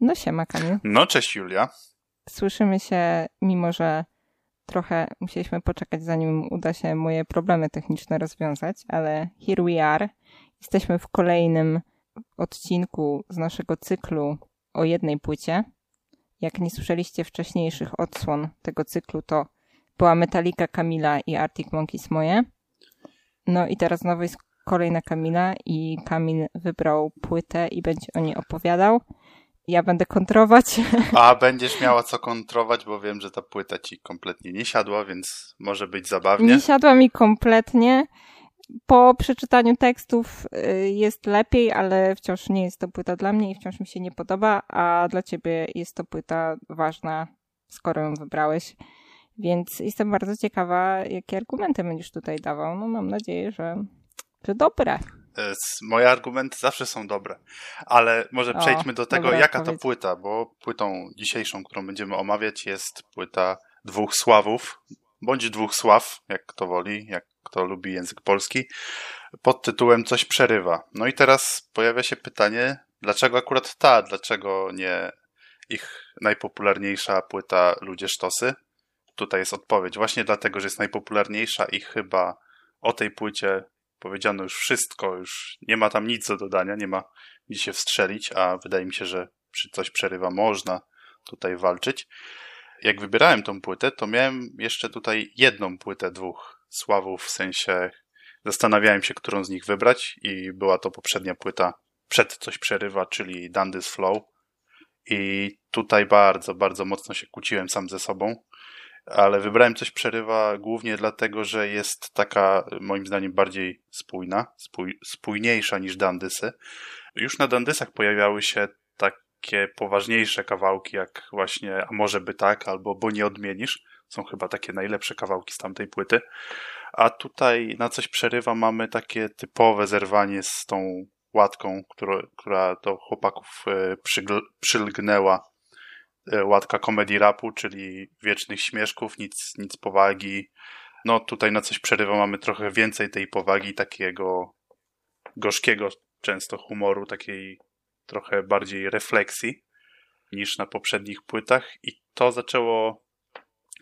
No siema Kamil. No cześć Julia. Słyszymy się, mimo że trochę musieliśmy poczekać, zanim uda się moje problemy techniczne rozwiązać, ale here we are. Jesteśmy w kolejnym odcinku z naszego cyklu o jednej płycie. Jak nie słyszeliście wcześniejszych odsłon tego cyklu, to była Metallica Kamila i Arctic Monkeys moje. No i teraz znowu jest kolejna Kamila i Kamil wybrał płytę i będzie o niej opowiadał. Ja będę kontrować. A będziesz miała co kontrować, bo wiem, że ta płyta ci kompletnie nie siadła, więc może być zabawnie. Nie siadła mi kompletnie. Po przeczytaniu tekstów y, jest lepiej, ale wciąż nie jest to płyta dla mnie i wciąż mi się nie podoba, a dla ciebie jest to płyta ważna, skoro ją wybrałeś. Więc jestem bardzo ciekawa, jakie argumenty będziesz tutaj dawał. No mam nadzieję, że, że dobre. E, moje argumenty zawsze są dobre, ale może przejdźmy o, do tego, jaka odpowiedź. to płyta, bo płytą dzisiejszą, którą będziemy omawiać, jest płyta dwóch sławów, bądź dwóch sław, jak kto woli, jak kto lubi język polski, pod tytułem Coś przerywa. No i teraz pojawia się pytanie, dlaczego akurat ta, dlaczego nie ich najpopularniejsza płyta Ludzie Sztosy? Tutaj jest odpowiedź. Właśnie dlatego, że jest najpopularniejsza i chyba o tej płycie powiedziano już wszystko, już nie ma tam nic do dodania, nie ma gdzie się wstrzelić, a wydaje mi się, że przy coś przerywa można tutaj walczyć. Jak wybierałem tą płytę, to miałem jeszcze tutaj jedną płytę dwóch sławów, w sensie zastanawiałem się, którą z nich wybrać i była to poprzednia płyta przed coś przerywa, czyli Dundas Flow. I tutaj bardzo, bardzo mocno się kłóciłem sam ze sobą, ale wybrałem coś przerywa głównie dlatego, że jest taka moim zdaniem bardziej spójna, spój, spójniejsza niż Dandysy. Już na Dandysach pojawiały się takie poważniejsze kawałki, jak właśnie A może by tak, albo Bo nie odmienisz. Są chyba takie najlepsze kawałki z tamtej płyty. A tutaj na coś przerywa mamy takie typowe zerwanie z tą łatką, która, która do chłopaków e, przylgnęła łatka komedii rapu, czyli wiecznych śmieszków, nic, nic powagi. No tutaj na coś przerywa mamy trochę więcej tej powagi, takiego gorzkiego często humoru, takiej trochę bardziej refleksji niż na poprzednich płytach i to zaczęło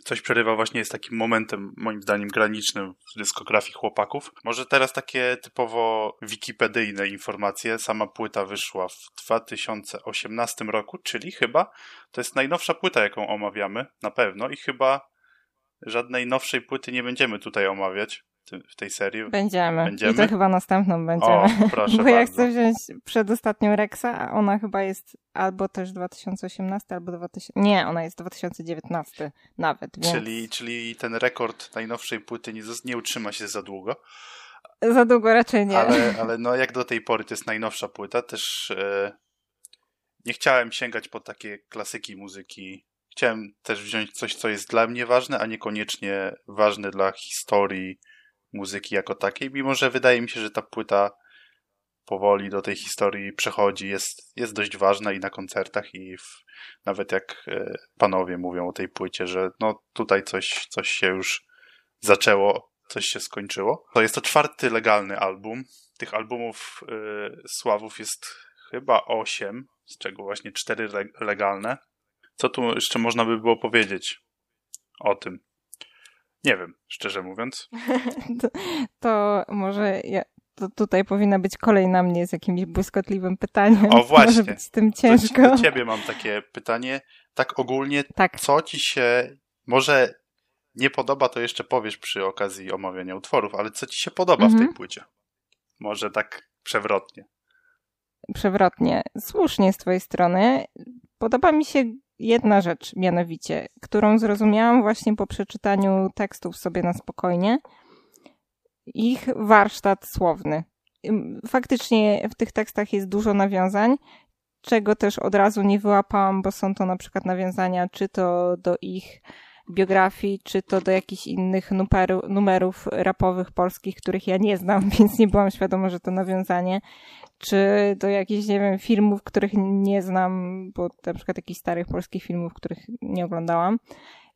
coś przerywa właśnie jest takim momentem, moim zdaniem, granicznym w dyskografii chłopaków. Może teraz takie typowo wikipedyjne informacje. Sama płyta wyszła w 2018 roku, czyli chyba to jest najnowsza płyta, jaką omawiamy, na pewno, i chyba żadnej nowszej płyty nie będziemy tutaj omawiać w tej serii. Będziemy. Będziemy. I to chyba następną będziemy. O, proszę Bo bardzo. ja chcę wziąć przedostatnią Rexa, a ona chyba jest albo też 2018, albo 2000... Nie, ona jest 2019 nawet. Więc... Czyli, czyli ten rekord najnowszej płyty nie, nie utrzyma się za długo. Za długo raczej nie. Ale, ale no jak do tej pory to jest najnowsza płyta, też e, nie chciałem sięgać po takie klasyki muzyki. Chciałem też wziąć coś, co jest dla mnie ważne, a niekoniecznie ważne dla historii muzyki jako takiej, mimo że wydaje mi się, że ta płyta powoli do tej historii przechodzi, jest, jest dość ważna i na koncertach i w, nawet jak e, panowie mówią o tej płycie, że no tutaj coś, coś się już zaczęło, coś się skończyło. To jest to czwarty legalny album. Tych albumów y, Sławów jest chyba osiem, z czego właśnie cztery legalne. Co tu jeszcze można by było powiedzieć o tym? Nie wiem, szczerze mówiąc. to, to, może ja, to tutaj powinna być kolej na mnie z jakimś błyskotliwym pytaniem. O właśnie. Może być z tym ciężko. Do, do ciebie mam takie pytanie. Tak ogólnie, tak. co ci się może nie podoba, to jeszcze powiesz przy okazji omawiania utworów, ale co ci się podoba mhm. w tej mhm. płycie? Może tak przewrotnie. Przewrotnie. Słusznie z twojej strony. Podoba mi się jedna rzecz, mianowicie, którą zrozumiałam właśnie po przeczytaniu tekstów sobie na spokojnie. Ich warsztat słowny. Faktycznie w tych tekstach jest dużo nawiązań, czego też od razu nie wyłapałam, bo są to na przykład nawiązania czy to do ich biografii, czy to do jakichś innych numeru, numerów rapowych polskich, których ja nie znam, więc nie byłam świadoma, że to nawiązanie, czy do jakichś, nie wiem, filmów, których nie znam, bo na przykład jakichś starych polskich filmów, których nie oglądałam.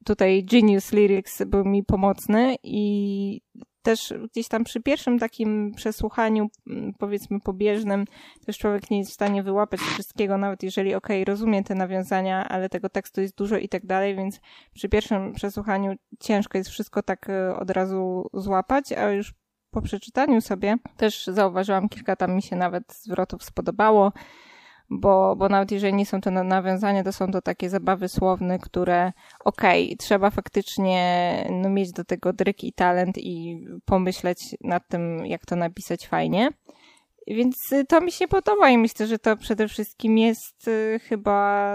Tutaj Genius Lyrics był mi pomocny i też gdzieś tam przy pierwszym takim przesłuchaniu, mm, powiedzmy pobieżnym, też człowiek nie jest w stanie wyłapać wszystkiego, nawet jeżeli okej, okay, rozumie te nawiązania, ale tego tekstu jest dużo i tak dalej, więc przy pierwszym przesłuchaniu ciężko jest wszystko tak e, od razu złapać, a już po przeczytaniu sobie też zauważyłam kilka tam mi się nawet zwrotów spodobało bo, bo nawet jeżeli nie są to nawiązania, to są to takie zabawy słowne, które okej, okay, trzeba faktycznie no, mieć do tego dryk i talent i pomyśleć nad tym, jak to napisać fajnie. Więc to mi się podoba i myślę, że to przede wszystkim jest y, chyba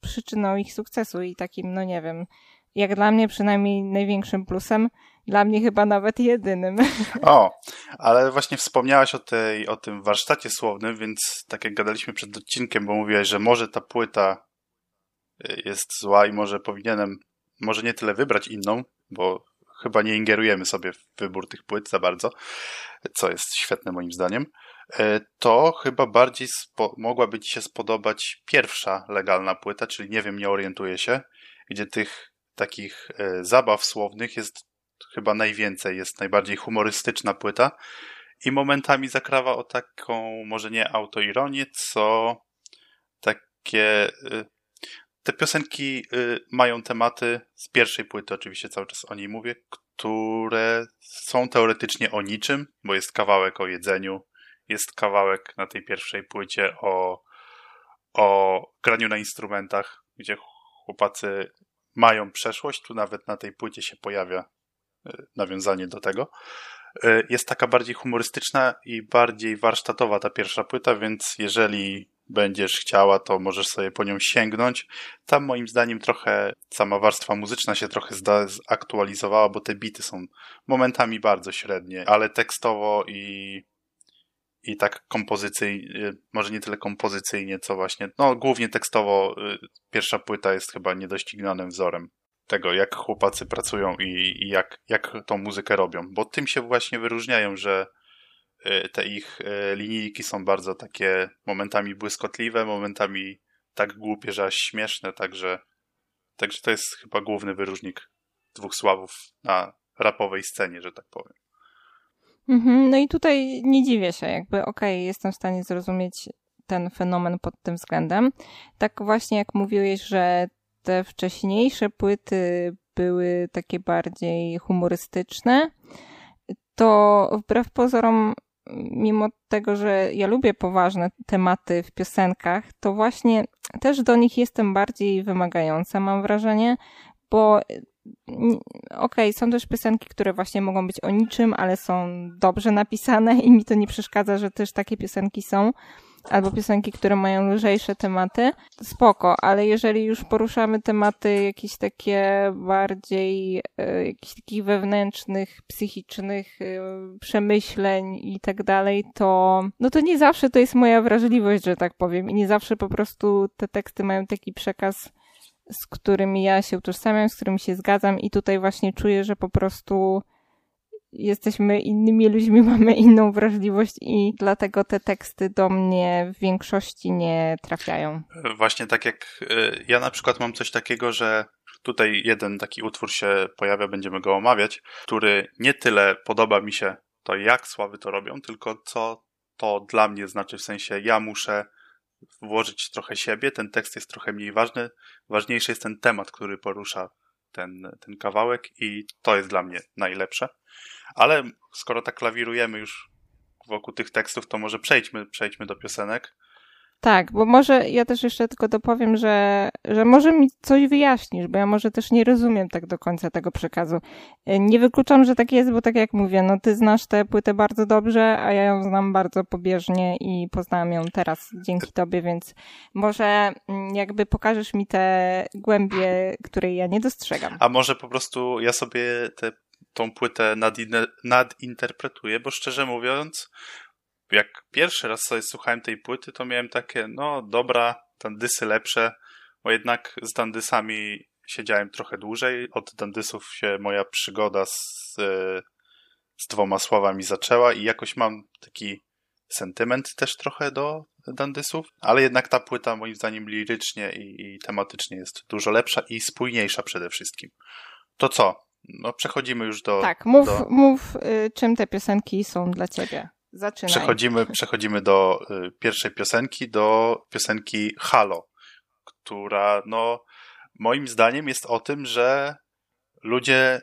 przyczyną ich sukcesu i takim, no nie wiem, jak dla mnie przynajmniej największym plusem, dla mnie chyba nawet jedynym. O, ale właśnie wspomniałaś o, tej, o tym warsztacie słownym, więc tak jak gadaliśmy przed odcinkiem, bo mówiłaś, że może ta płyta y, jest zła i może powinienem, może nie tyle wybrać inną, bo chyba nie ingerujemy sobie w wybór tych płyt za bardzo, co jest świetne moim zdaniem, y, to chyba bardziej mogłaby Ci się spodobać pierwsza legalna płyta, czyli Nie wiem, nie orientuję się, gdzie tych takich y, zabaw słownych jest chyba najwięcej, jest najbardziej humorystyczna płyta i momentami zakrawa o taką, może nie autoironię, co takie... Y, te piosenki y, mają tematy z pierwszej płyty, oczywiście cały czas o niej mówię, które są teoretycznie o niczym, bo jest kawałek o jedzeniu, jest kawałek na tej pierwszej płycie o, o graniu na instrumentach, gdzie chłopacy mają przeszłość. Tu nawet na tej płycie się pojawia nawiązanie do tego. E, jest taka bardziej humorystyczna i bardziej warsztatowa ta pierwsza płyta, więc jeżeli będziesz chciała, to możesz sobie po nią sięgnąć. Tam moim zdaniem trochę sama warstwa muzyczna się trochę zaktualizowała, bo te bity są momentami bardzo średnie, ale tekstowo i i tak kompozycyjnie, może nie tyle kompozycyjnie, co właśnie, no głównie tekstowo y, pierwsza płyta jest chyba niedoścignanym wzorem tego, jak chłopacy pracują i, i jak, jak tą muzykę robią, bo tym się właśnie wyróżniają, że y, te ich y, linijki są bardzo takie momentami błyskotliwe, momentami tak głupie, że aż śmieszne, także, także to jest chyba główny wyróżnik dwóch sławów na rapowej scenie, że tak powiem. Mhm, no i tutaj nie dziwię się, jakby okej, okay, jestem w stanie zrozumieć ten fenomen pod tym względem. Tak właśnie jak mówiłeś, że te wcześniejsze płyty były takie bardziej humorystyczne, to wbrew pozorom, mimo tego, że ja lubię poważne tematy w piosenkach, to właśnie też do nich jestem bardziej wymagająca, mam wrażenie, bo okej, okay, są też piosenki, które właśnie mogą być o niczym, ale są dobrze napisane i mi to nie przeszkadza, że też takie piosenki są albo piosenki, które mają lżejsze tematy, spoko, ale jeżeli już poruszamy tematy jakieś takie bardziej, e, jakichś takich wewnętrznych, psychicznych e, przemyśleń i tak dalej, to no to nie zawsze to jest moja wrażliwość, że tak powiem i nie zawsze po prostu te teksty mają taki przekaz z którymi ja się utożsamiam, z którymi się zgadzam i tutaj właśnie czuję, że po prostu jesteśmy innymi ludźmi, mamy inną wrażliwość i dlatego te teksty do mnie w większości nie trafiają. Właśnie tak jak y, ja na przykład mam coś takiego, że tutaj jeden taki utwór się pojawia, będziemy go omawiać, który nie tyle podoba mi się to, jak sławy to robią, tylko co to dla mnie znaczy, w sensie ja muszę włożyć trochę siebie, ten tekst jest trochę mniej ważny, ważniejszy jest ten temat, który porusza ten, ten kawałek i to jest dla mnie najlepsze. Ale skoro tak klawirujemy już wokół tych tekstów, to może przejdźmy, przejdźmy do piosenek. Tak, bo może ja też jeszcze tylko dopowiem, że, że może mi coś wyjaśnisz, bo ja może też nie rozumiem tak do końca tego przekazu. Nie wykluczam, że tak jest, bo tak jak mówię, no ty znasz tę płytę bardzo dobrze, a ja ją znam bardzo pobieżnie i poznałam ją teraz dzięki tobie, więc może mm, jakby pokażesz mi te głębie, której ja nie dostrzegam. A może po prostu ja sobie tę tą płytę nadinterpretuję, bo szczerze mówiąc, jak pierwszy raz sobie słuchałem tej płyty, to miałem takie, no dobra, dandysy lepsze, bo jednak z dandysami siedziałem trochę dłużej. Od dandysów się moja przygoda z, z dwoma słowami zaczęła i jakoś mam taki sentyment też trochę do dandysów, ale jednak ta płyta moim zdaniem lirycznie i, i tematycznie jest dużo lepsza i spójniejsza przede wszystkim. To co? No przechodzimy już do... Tak, mów, do... mów y, czym te piosenki są dla ciebie. Zaczynaj. Przechodzimy, przechodzimy do y, pierwszej piosenki, do piosenki Halo, która no moim zdaniem jest o tym, że ludzie,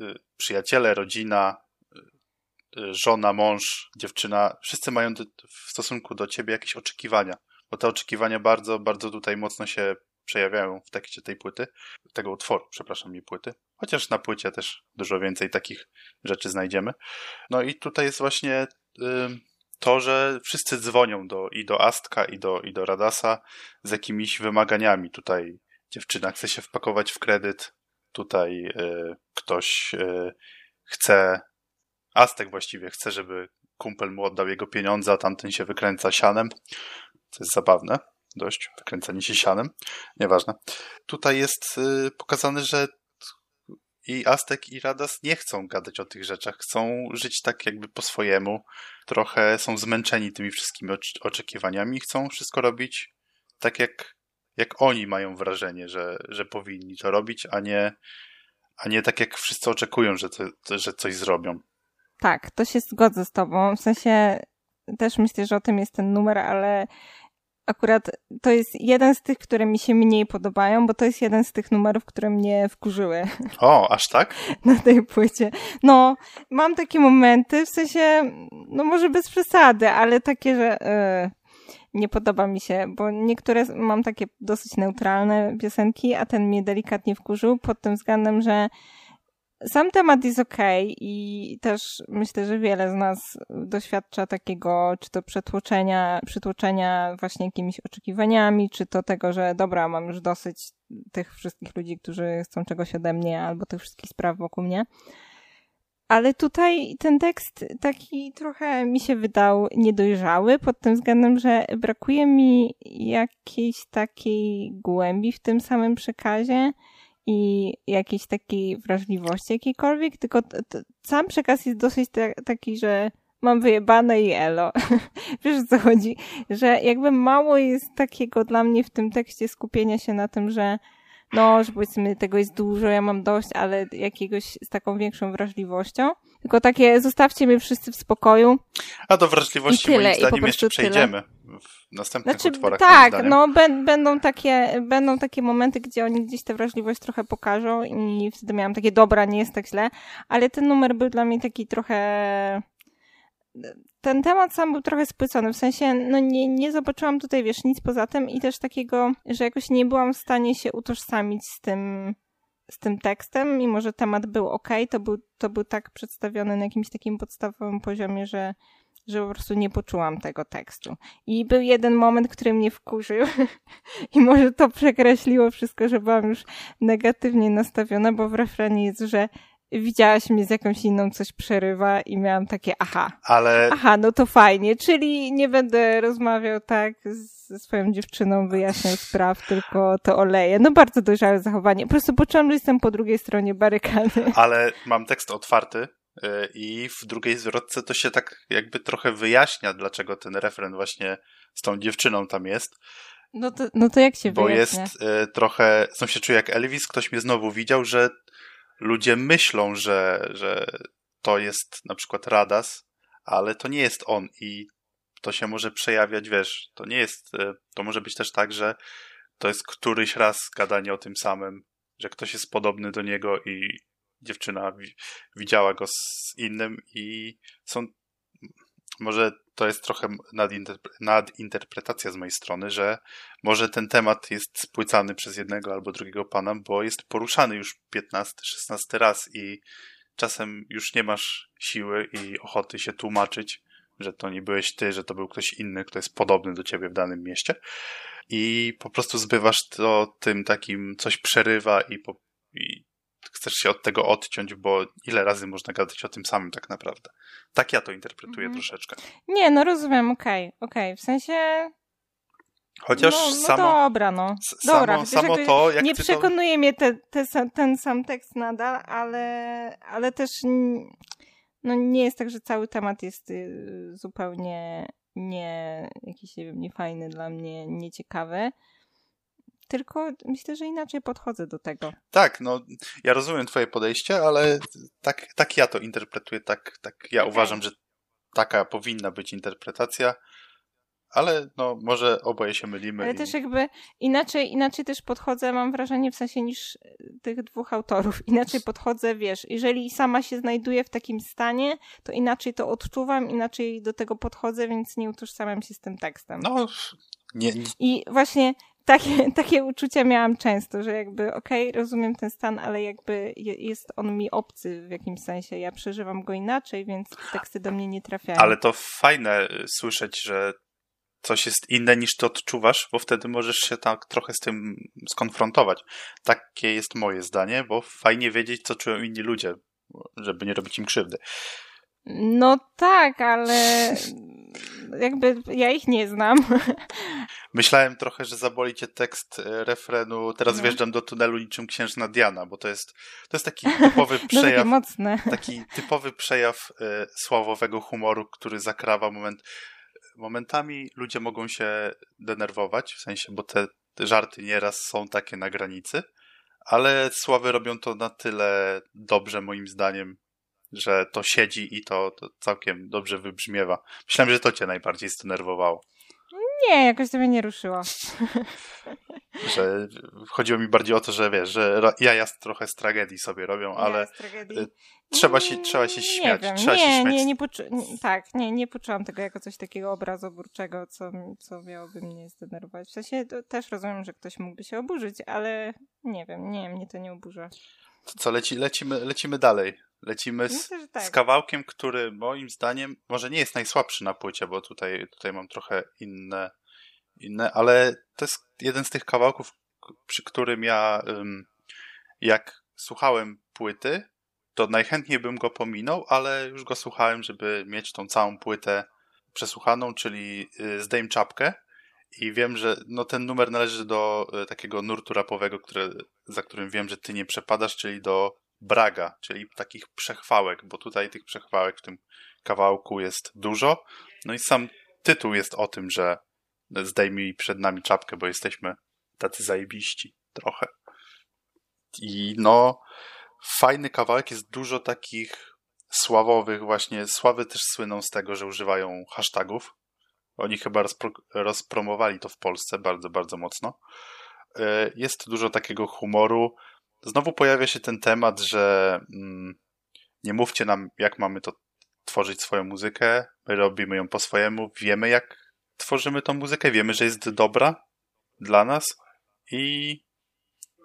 y, przyjaciele, rodzina, żona, mąż, dziewczyna, wszyscy mają w stosunku do ciebie jakieś oczekiwania, bo te oczekiwania bardzo, bardzo tutaj mocno się przejawiają w tekście tej płyty, tego utworu, przepraszam, nie płyty. Chociaż na płycie też dużo więcej takich rzeczy znajdziemy. No i tutaj jest właśnie to, że wszyscy dzwonią do, i do Astka, i do, i do Radasa z jakimiś wymaganiami. Tutaj dziewczyna chce się wpakować w kredyt, tutaj y, ktoś y, chce, Astek właściwie chce, żeby kumpel mu oddał jego pieniądze, a tamten się wykręca sianem, co jest zabawne dość, wykręcanie się sianem, nieważne. Tutaj jest y, pokazane, że i Aztek i Radas nie chcą gadać o tych rzeczach, chcą żyć tak jakby po swojemu, trochę są zmęczeni tymi wszystkimi oczekiwaniami chcą wszystko robić tak jak, jak oni mają wrażenie, że, że powinni to robić, a nie, a nie tak jak wszyscy oczekują, że, to, że coś zrobią. Tak, to się zgodzę z tobą, w sensie też myślę, że o tym jest ten numer, ale akurat to jest jeden z tych, które mi się mniej podobają, bo to jest jeden z tych numerów, które mnie wkurzyły. O, aż tak? Na tej płycie. No, mam takie momenty, w sensie, no może bez przesady, ale takie, że yy, nie podoba mi się, bo niektóre mam takie dosyć neutralne piosenki, a ten mnie delikatnie wkurzył pod tym względem, że sam temat jest ok i też myślę, że wiele z nas doświadcza takiego, czy to przetłoczenia, przytłoczenia właśnie jakimiś oczekiwaniami, czy to tego, że dobra, mam już dosyć tych wszystkich ludzi, którzy chcą czegoś ode mnie, albo tych wszystkich spraw wokół mnie. Ale tutaj ten tekst taki trochę mi się wydał niedojrzały pod tym względem, że brakuje mi jakiejś takiej głębi w tym samym przekazie i jakiejś takiej wrażliwości jakiejkolwiek, tylko t, t, sam przekaz jest dosyć ta, taki, że mam wyjebane i elo. Wiesz o co chodzi? Że jakby mało jest takiego dla mnie w tym tekście skupienia się na tym, że no, że powiedzmy tego jest dużo, ja mam dość, ale jakiegoś z taką większą wrażliwością. Tylko takie, zostawcie mnie wszyscy w spokoju. A do wrażliwości tyle, moim zdaniem jeszcze przejdziemy tyle. w następnych znaczy, utworach. Tak, no będą takie, będą takie momenty, gdzie oni gdzieś tę wrażliwość trochę pokażą i wtedy miałam takie, dobra, nie jest tak źle, ale ten numer był dla mnie taki trochę ten temat sam był trochę spłycony, w sensie, no nie, nie zobaczyłam tutaj, wiesz, nic poza tym i też takiego, że jakoś nie byłam w stanie się utożsamić z tym, z tym tekstem, mimo że temat był ok, to był, to był tak przedstawiony na jakimś takim podstawowym poziomie, że, że po prostu nie poczułam tego tekstu. I był jeden moment, który mnie wkurzył i może to przekreśliło wszystko, że byłam już negatywnie nastawiona, bo w refrenie jest, że widziałaś mnie z jakąś inną, coś przerywa i miałam takie aha. Ale... Aha, no to fajnie, czyli nie będę rozmawiał tak ze swoją dziewczyną, wyjaśniał spraw, tylko to oleje. No bardzo dojrzałe zachowanie. Po prostu poczułam, że jestem po drugiej stronie barykady. Ale mam tekst otwarty y, i w drugiej zwrotce to się tak jakby trochę wyjaśnia, dlaczego ten refren właśnie z tą dziewczyną tam jest. No to, no to jak się Bo wyjaśnia? jest y, trochę, znów się czuję jak Elvis, ktoś mnie znowu widział, że ludzie myślą, że, że to jest na przykład Radas, ale to nie jest on i to się może przejawiać, wiesz, to nie jest, e, to może być też tak, że to jest któryś raz gadanie o tym samym, że ktoś jest podobny do niego i dziewczyna widziała go z innym i są, może to jest trochę nadinterpretacja z mojej strony, że może ten temat jest spłycany przez jednego albo drugiego pana, bo jest poruszany już 15-16 raz i czasem już nie masz siły i ochoty się tłumaczyć, że to nie byłeś ty, że to był ktoś inny, kto jest podobny do ciebie w danym mieście. I po prostu zbywasz to tym takim, coś przerywa i, po, i chcesz się od tego odciąć, bo ile razy można gadać o tym samym tak naprawdę. Tak ja to interpretuję mhm. troszeczkę. Nie, no rozumiem, okej, okay, okej, okay. w sensie... Chociaż no, no samo... dobra, no. Dobra, samo, samo to, jak Nie przekonuje to... mnie te, te, ten sam tekst nadal, ale, ale też no nie jest tak, że cały temat jest y, zupełnie nie jakiś, nie wiem, niefajny dla mnie, nieciekawy. Tylko myślę, że inaczej podchodzę do tego. Tak, no ja rozumiem twoje podejście, ale tak, tak ja to interpretuję, tak, tak ja okay. uważam, że taka powinna być interpretacja ale no może oboje się mylimy. Ale i... też jakby inaczej, inaczej też podchodzę, mam wrażenie, w sensie niż e, tych dwóch autorów. Inaczej podchodzę, wiesz, jeżeli sama się znajduję w takim stanie, to inaczej to odczuwam, inaczej do tego podchodzę, więc nie utożsamiam się z tym tekstem. No, nie. nie. I właśnie takie, takie uczucia miałam często, że jakby okej, okay, rozumiem ten stan, ale jakby jest on mi obcy w jakimś sensie. Ja przeżywam go inaczej, więc teksty do mnie nie trafiają. Ale to fajne y, słyszeć, że coś jest inne niż ty odczuwasz, bo wtedy możesz się tak trochę z tym skonfrontować. Takie jest moje zdanie, bo fajnie wiedzieć, co czują inni ludzie, żeby nie robić im krzywdy. No tak, ale jakby ja ich nie znam. Myślałem trochę, że zaboli cię tekst e, refrenu Teraz no. wjeżdżam do tunelu niczym księżna Diana, bo to jest, to jest taki typowy przejaw no, taki typowy przejaw y, sławowego humoru, który zakrawa moment momentami ludzie mogą się denerwować, w sensie, bo te żarty nieraz są takie na granicy, ale Sławy robią to na tyle dobrze, moim zdaniem, że to siedzi i to, to całkiem dobrze wybrzmiewa. Myślałem, że to cię najbardziej zdenerwowało. Nie, jakoś to mnie nie ruszyło. Że chodziło mi bardziej o to, że wiesz, że jaja trochę z tragedii sobie robią, ale y, trzeba się, trzeba się śmiać. Nie, trzeba nie, się śmiać. nie, nie, poczu nie, tak, nie, nie poczułam tego jako coś takiego obrazoburczego, co, co miałoby mnie zdenerwować. W sensie też rozumiem, że ktoś mógłby się oburzyć, ale nie wiem, nie, mnie to nie oburza. Co, leci, lecimy, lecimy dalej. Lecimy z, Myślę, tak. z, kawałkiem, który moim zdaniem może nie jest najsłabszy na płycie, bo tutaj, tutaj mam trochę inne, inne, ale to jest jeden z tych kawałków, przy którym ja jak słuchałem płyty, to najchętniej bym go pominął, ale już go słuchałem, żeby mieć tą całą płytę przesłuchaną, czyli y, zdejm czapkę i wiem, że no, ten numer należy do y, takiego nurtu rapowego, który, za którym wiem, że ty nie przepadasz, czyli do braga, czyli takich przechwałek, bo tutaj tych przechwałek w tym kawałku jest dużo. No i sam tytuł jest o tym, że zdejmij przed nami czapkę, bo jesteśmy tacy zajebiści trochę. I no, fajny kawałek, jest dużo takich sławowych właśnie. Sławy też słyną z tego, że używają hashtagów. Oni chyba rozpro rozpromowali to w Polsce bardzo, bardzo mocno. E, jest dużo takiego humoru. Znowu pojawia się ten temat, że mm, nie mówcie nam, jak mamy to tworzyć swoją muzykę. My robimy ją po swojemu. Wiemy, jak tworzymy tą muzykę. Wiemy, że jest dobra dla nas. I,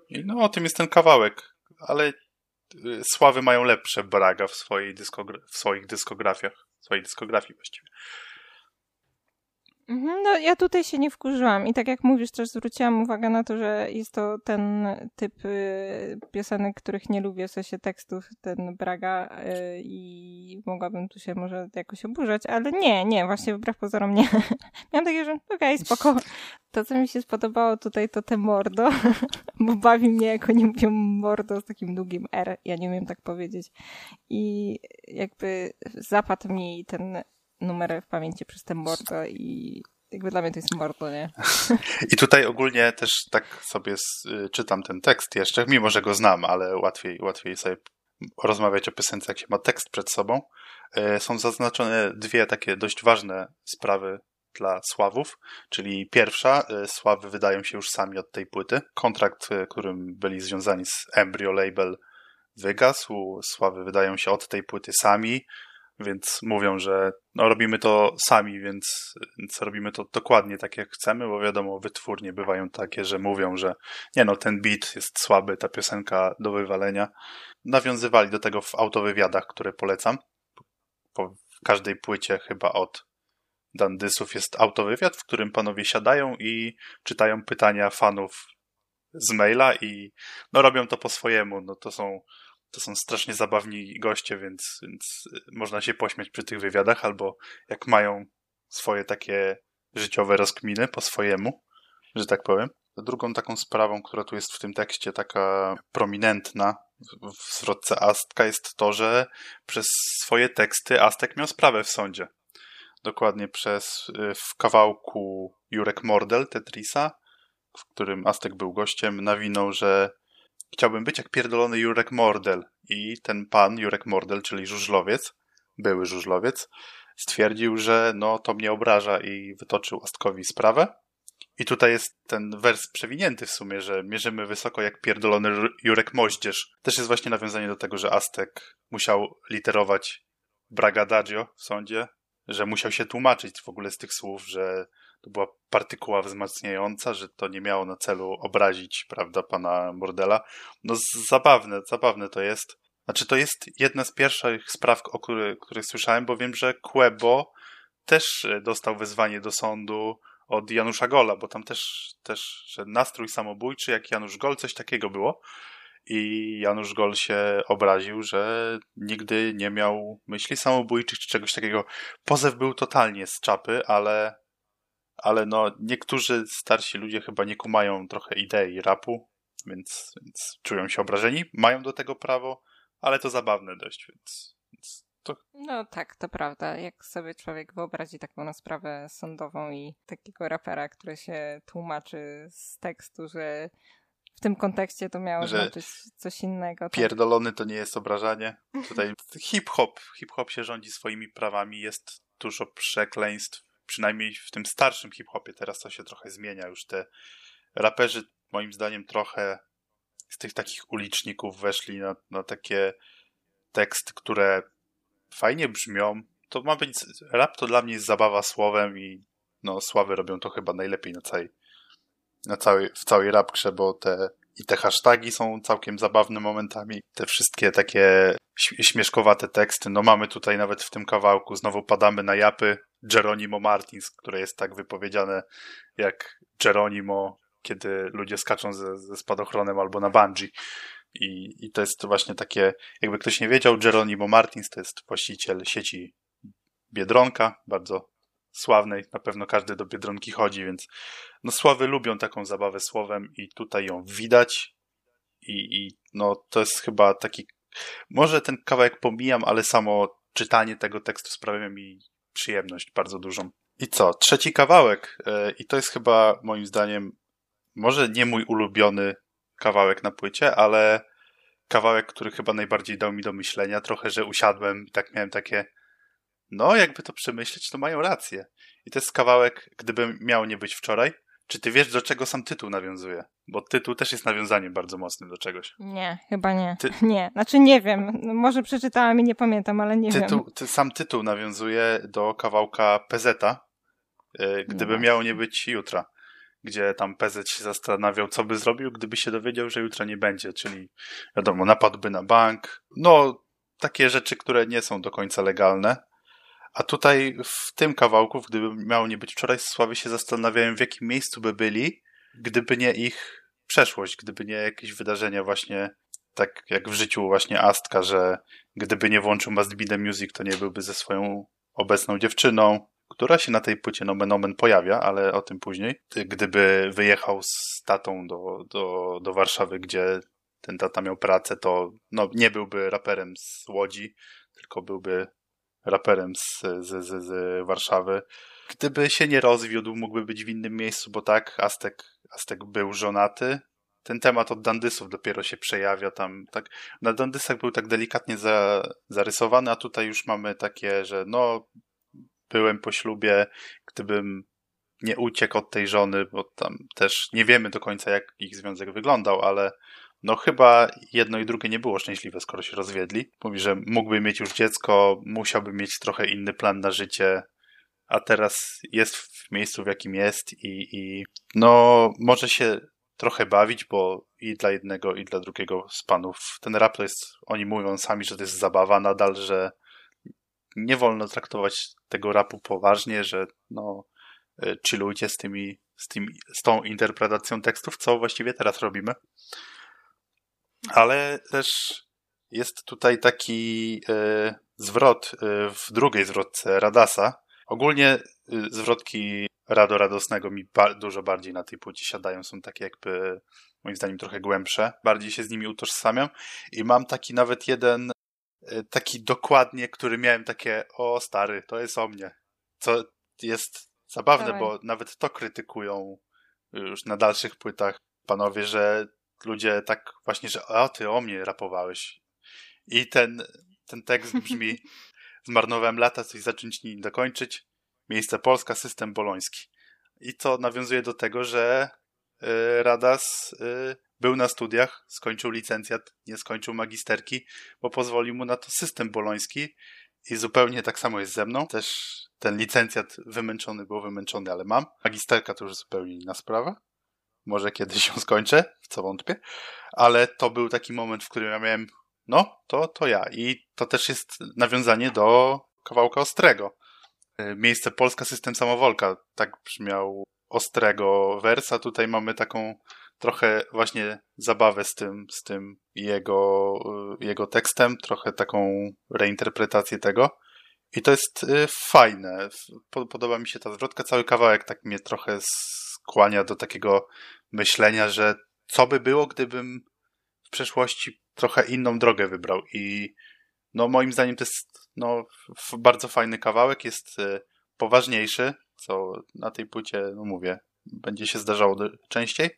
i no, o tym jest ten kawałek. Ale y, sławy mają lepsze braga w, swojej dyskogra w swoich dyskografiach. W swojej dyskografii właściwie. Mhm, no ja tutaj się nie wkurzyłam i tak jak mówisz, też zwróciłam uwagę na to, że jest to ten typ y, piosenek, których nie lubię, w sensie tekstów, ten Braga y, i mogłabym tu się może jakoś oburzać, ale nie, nie, właśnie wbrew pozorom nie. Miałam takie, że okej, okay, spoko. To, co mi się spodobało tutaj, to te mordo, bo bawi mnie, jak oni mówią mordo z takim długim R, ja nie umiem tak powiedzieć. I jakby zapadł mi ten numery w pamięci przez ten mordo i jakby dla mnie to jest mordo, nie? I tutaj ogólnie też tak sobie y, czytam ten tekst jeszcze, mimo że go znam, ale łatwiej, łatwiej sobie rozmawiać o piosence, jak się ma tekst przed sobą. Y, są zaznaczone dwie takie dość ważne sprawy dla Sławów, czyli pierwsza, y, Sławy wydają się już sami od tej płyty. Kontrakt, którym byli związani z Embryo Label wygasł, Sławy wydają się od tej płyty sami, więc mówią, że no, robimy to sami, więc, więc robimy to dokładnie tak, jak chcemy, bo wiadomo, wytwórnie bywają takie, że mówią, że nie no, ten beat jest słaby, ta piosenka do wywalenia. Nawiązywali do tego w autowywiadach, które polecam. Po każdej płycie chyba od Dandysów jest autowywiad, w którym panowie siadają i czytają pytania fanów z maila i no robią to po swojemu. No to są to są strasznie zabawni goście, więc, więc można się pośmiać przy tych wywiadach, albo jak mają swoje takie życiowe rozkminy po swojemu, że tak powiem. Drugą taką sprawą, która tu jest w tym tekście taka prominentna w zwrotce Astka jest to, że przez swoje teksty Astek miał sprawę w sądzie. Dokładnie przez w kawałku Jurek Mordel Tetrisa w którym Aztek był gościem, nawinął, że chciałbym być jak pierdolony Jurek Mordel. I ten pan, Jurek Mordel, czyli żużlowiec, były żużlowiec, stwierdził, że no to mnie obraża i wytoczył Astkowi sprawę. I tutaj jest ten wers przewinięty w sumie, że mierzymy wysoko jak pierdolony Jurek Moździerz. Też jest właśnie nawiązanie do tego, że Aztek musiał literować bragadagio w sądzie, że musiał się tłumaczyć w ogóle z tych słów, że to była partykuła wzmacniająca, że to nie miało na celu obrazić, prawda, pana Mordela. No zabawne, zabawne to jest. Znaczy to jest jedna z pierwszych spraw, o których, których słyszałem, bo wiem, że Quebo też dostał wezwanie do sądu od Janusza Gola, bo tam też, też że nastrój samobójczy, jak Janusz Gol, coś takiego było. I Janusz Gol się obraził, że nigdy nie miał myśli samobójczych czy czegoś takiego. Pozew był totalnie z czapy, ale, ale no, niektórzy starsi ludzie chyba nie kumają trochę idei rapu, więc, więc czują się obrażeni. Mają do tego prawo, ale to zabawne dość, więc, więc to... No tak, to prawda. Jak sobie człowiek wyobrazi taką sprawę sądową i takiego rapera, który się tłumaczy z tekstu, że w tym kontekście to miało że znaczyć coś innego. Tak? Pierdolony to nie jest obrażanie. Tutaj hip-hop, hip-hop się rządzi swoimi prawami, jest dużo przekleństw, przynajmniej w tym starszym hip-hopie. Teraz to się trochę zmienia. Już te raperzy moim zdaniem trochę z tych takich uliczników weszli na, na takie teksty, które fajnie brzmią. To ma być, rap to dla mnie jest zabawa słowem i no sławy robią to chyba najlepiej na całej, na całej, w całej rapkrze, bo te i te hasztagi są całkiem zabawne momentami. Te wszystkie takie śmieszkowate teksty. No mamy tutaj nawet w tym kawałku, znowu padamy na japy Geronimo Martins, które jest tak wypowiedziane jak Geronimo, kiedy ludzie skaczą ze, ze spadochronem albo na bungee. I, I to jest właśnie takie, jakby ktoś nie wiedział, Geronimo Martins to jest właściciel sieci Biedronka, bardzo sławnej, na pewno każdy do Biedronki chodzi, więc no Sławy lubią taką zabawę słowem i tutaj ją widać i, i no to jest chyba taki, może ten kawałek pomijam, ale samo czytanie tego tekstu sprawia mi przyjemność bardzo dużą. I co? Trzeci kawałek yy, i to jest chyba moim zdaniem może nie mój ulubiony kawałek na płycie, ale kawałek, który chyba najbardziej dał mi do myślenia. Trochę, że usiadłem i tak miałem takie, no jakby to przemyśleć, to mają rację. I to jest kawałek, gdyby miał nie być wczoraj. Czy ty wiesz, do czego sam tytuł nawiązuje? Bo tytuł też jest nawiązaniem bardzo mocnym do czegoś. Nie, chyba nie. Ty... Nie, znaczy nie wiem. Może przeczytałem i nie pamiętam, ale nie tytuł, wiem. Ty, sam tytuł nawiązuje do kawałka PZ, yy, gdyby no miało nie być jutra gdzie tam PZ się zastanawiał, co by zrobił, gdyby się dowiedział, że jutro nie będzie, czyli wiadomo, napadłby na bank. No, takie rzeczy, które nie są do końca legalne. A tutaj w tym kawałku, gdyby miało nie być wczoraj, Sławy się zastanawiałem, w jakim miejscu by byli, gdyby nie ich przeszłość, gdyby nie jakieś wydarzenia właśnie tak jak w życiu właśnie Astka, że gdyby nie włączył Must Be The Music, to nie byłby ze swoją obecną dziewczyną, która się na tej płycie nomen omen pojawia, ale o tym później. Gdyby wyjechał z tatą do, do, do Warszawy, gdzie ten tata miał pracę, to no, nie byłby raperem z Łodzi, tylko byłby raperem z, z, z, z Warszawy. Gdyby się nie rozwiódł, mógłby być w innym miejscu, bo tak, Aztek, Aztek był żonaty. Ten temat od Dandysów dopiero się przejawia tam. Tak, na Dandysach był tak delikatnie za, zarysowany, a tutaj już mamy takie, że no, byłem po ślubie, gdybym nie uciekł od tej żony, bo tam też nie wiemy do końca, jak ich związek wyglądał, ale no chyba jedno i drugie nie było szczęśliwe, skoro się rozwiedli. Mówi, że mógłby mieć już dziecko, musiałby mieć trochę inny plan na życie, a teraz jest w miejscu, w jakim jest i, i no może się trochę bawić, bo i dla jednego, i dla drugiego z panów ten rap to jest, oni mówią sami, że to jest zabawa nadal, że nie wolno traktować tego rapu poważnie, że no e, chillujcie z tymi, z, tymi, z tą interpretacją tekstów, co właściwie teraz robimy. Ale też jest tutaj taki e, zwrot e, w drugiej zwrotce Radasa. Ogólnie e, zwrotki Rado Radosnego mi ba dużo bardziej na tej płycie siadają, są takie jakby moim zdaniem trochę głębsze. Bardziej się z nimi utożsamiam i mam taki nawet jeden e, taki dokładnie, który miałem takie o stary, to jest o mnie. Co jest zabawne, Dawaj. bo nawet to krytykują już na dalszych płytach panowie, że ludzie tak właśnie, że o, ty o mnie rapowałeś. I ten, ten tekst brzmi zmarnowałem lata, coś zacząć nim dokończyć. Miejsce Polska, system boloński. I to nawiązuje do tego, że y, Radas y, był na studiach, skończył licencjat, nie skończył magisterki, bo pozwolił mu na to system boloński i zupełnie tak samo jest ze mną. Też ten licencjat wymęczony był wymęczony, ale mam. Magisterka to już zupełnie inna sprawa. Może kiedyś ją skończę, w co wątpię. Ale to był taki moment, w którym ja miałem, no, to, to ja. I to też jest nawiązanie do kawałka Ostrego. Y, miejsce Polska, system samowolka. Tak brzmiał Ostrego wersa. Tutaj mamy taką trochę właśnie zabawę z tym, z tym jego, y, jego tekstem, trochę taką reinterpretację tego. I to jest y, fajne. Podoba mi się ta zwrotka. Cały kawałek tak mnie trochę skłania do takiego myślenia, że co by było, gdybym w przeszłości trochę inną drogę wybrał. I no moim zdaniem to jest no, bardzo fajny kawałek, jest y, poważniejszy, co na tej płycie, no mówię, będzie się zdarzało częściej,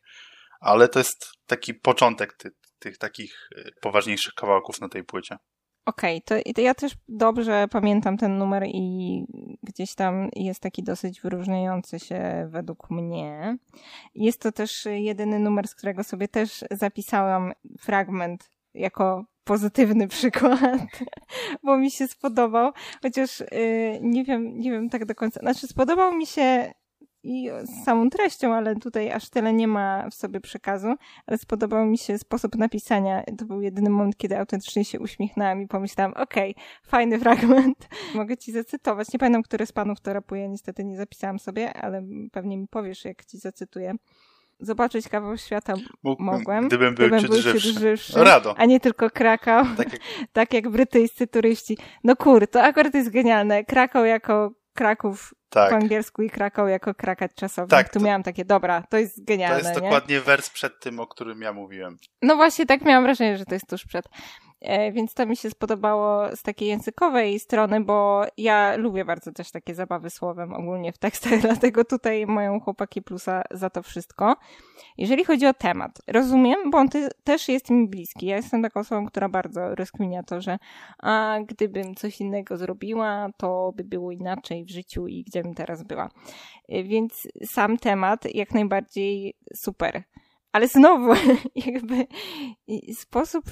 ale to jest taki początek ty, tych takich y, poważniejszych kawałków na tej płycie. Okej, okay, to, ja też dobrze pamiętam ten numer i gdzieś tam jest taki dosyć wyróżniający się według mnie. Jest to też jedyny numer, z którego sobie też zapisałam fragment jako pozytywny przykład, bo mi się spodobał, chociaż yy, nie wiem, nie wiem tak do końca. Znaczy, spodobał mi się i z samą treścią, ale tutaj aż tyle nie ma w sobie przekazu, ale spodobał mi się sposób napisania. To był jedyny moment, kiedy autentycznie się uśmiechnęłam i pomyślałam, okej, okay, fajny fragment, mogę ci zacytować. Nie pamiętam, który z panów to rapuje, niestety nie zapisałam sobie, ale pewnie mi powiesz, jak ci zacytuję zobaczyć kawał świata mogłem. Gdybym był, gdybym ciut, żywszy. żywszy. Rado. A nie tylko Krakał. Tak jak... tak jak brytyjscy turyści. No kur, to akurat jest genialne. Krakał jako Kraków tak. po angielsku i Krakow jako krakać czasownik. Tak, tu to, miałam takie, dobra, to jest genialne. To jest nie? dokładnie wers przed tym, o którym ja mówiłem. No właśnie, tak miałam wrażenie, że to jest tuż przed. E, więc to mi się spodobało z takiej językowej strony, bo ja lubię bardzo też takie zabawy słowem ogólnie w tekstach, dlatego tutaj mają chłopaki plusa za to wszystko. Jeżeli chodzi o temat, rozumiem, bo on też jest mi bliski. Ja jestem taką osobą, która bardzo rozkminia to, że a gdybym coś innego zrobiła, to by było inaczej w życiu i gdzie bym teraz była. E, więc sam temat jak najbardziej super. Ale znowu, jakby sposób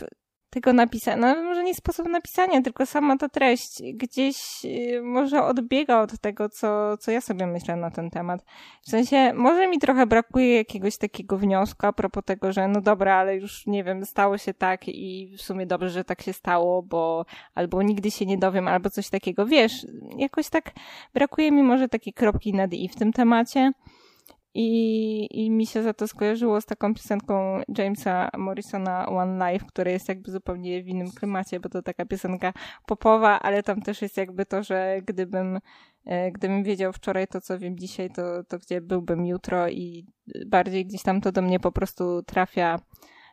tego napisania, no może nie sposób napisania, tylko sama ta treść gdzieś y, może odbiega od tego, co, co ja sobie myślę na ten temat. W sensie, może mi trochę brakuje jakiegoś takiego wniosku a propos tego, że no dobra, ale już nie wiem, stało się tak i w sumie dobrze, że tak się stało, bo albo nigdy się nie dowiem, albo coś takiego. Wiesz, jakoś tak brakuje mi może takiej kropki nad i w tym temacie. I, I mi się za to skojarzyło z taką piosenką Jamesa Morrisona One Life, która jest jakby zupełnie w innym klimacie, bo to taka piosenka popowa, ale tam też jest jakby to, że gdybym, e, gdybym wiedział wczoraj to, co wiem dzisiaj, to, to gdzie byłbym jutro i bardziej gdzieś tam to do mnie po prostu trafia,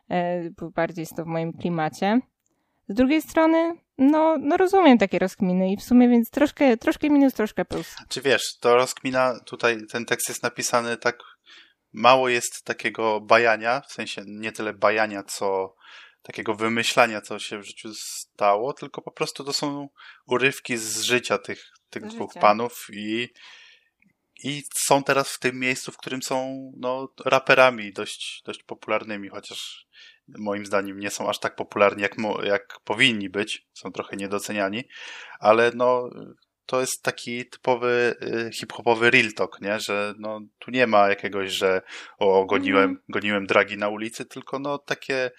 e, bardziej jest to w moim klimacie. Z drugiej strony, no, no rozumiem takie rozkminy i w sumie więc troszkę, troszkę minus, troszkę plus. Czy wiesz, to rozkmina, tutaj ten tekst jest napisany tak, mało jest takiego bajania, w sensie nie tyle bajania, co takiego wymyślania, co się w życiu stało, tylko po prostu to są urywki z życia tych, tych dwóch panów i, i są teraz w tym miejscu, w którym są no, raperami dość, dość popularnymi, chociaż moim zdaniem nie są aż tak popularni, jak, jak powinni być. Są trochę niedoceniani, ale no, to jest taki typowy y, hip-hopowy real talk, nie? Że no, tu nie ma jakiegoś, że o, goniłem, mm. goniłem dragi na ulicy, tylko no takie,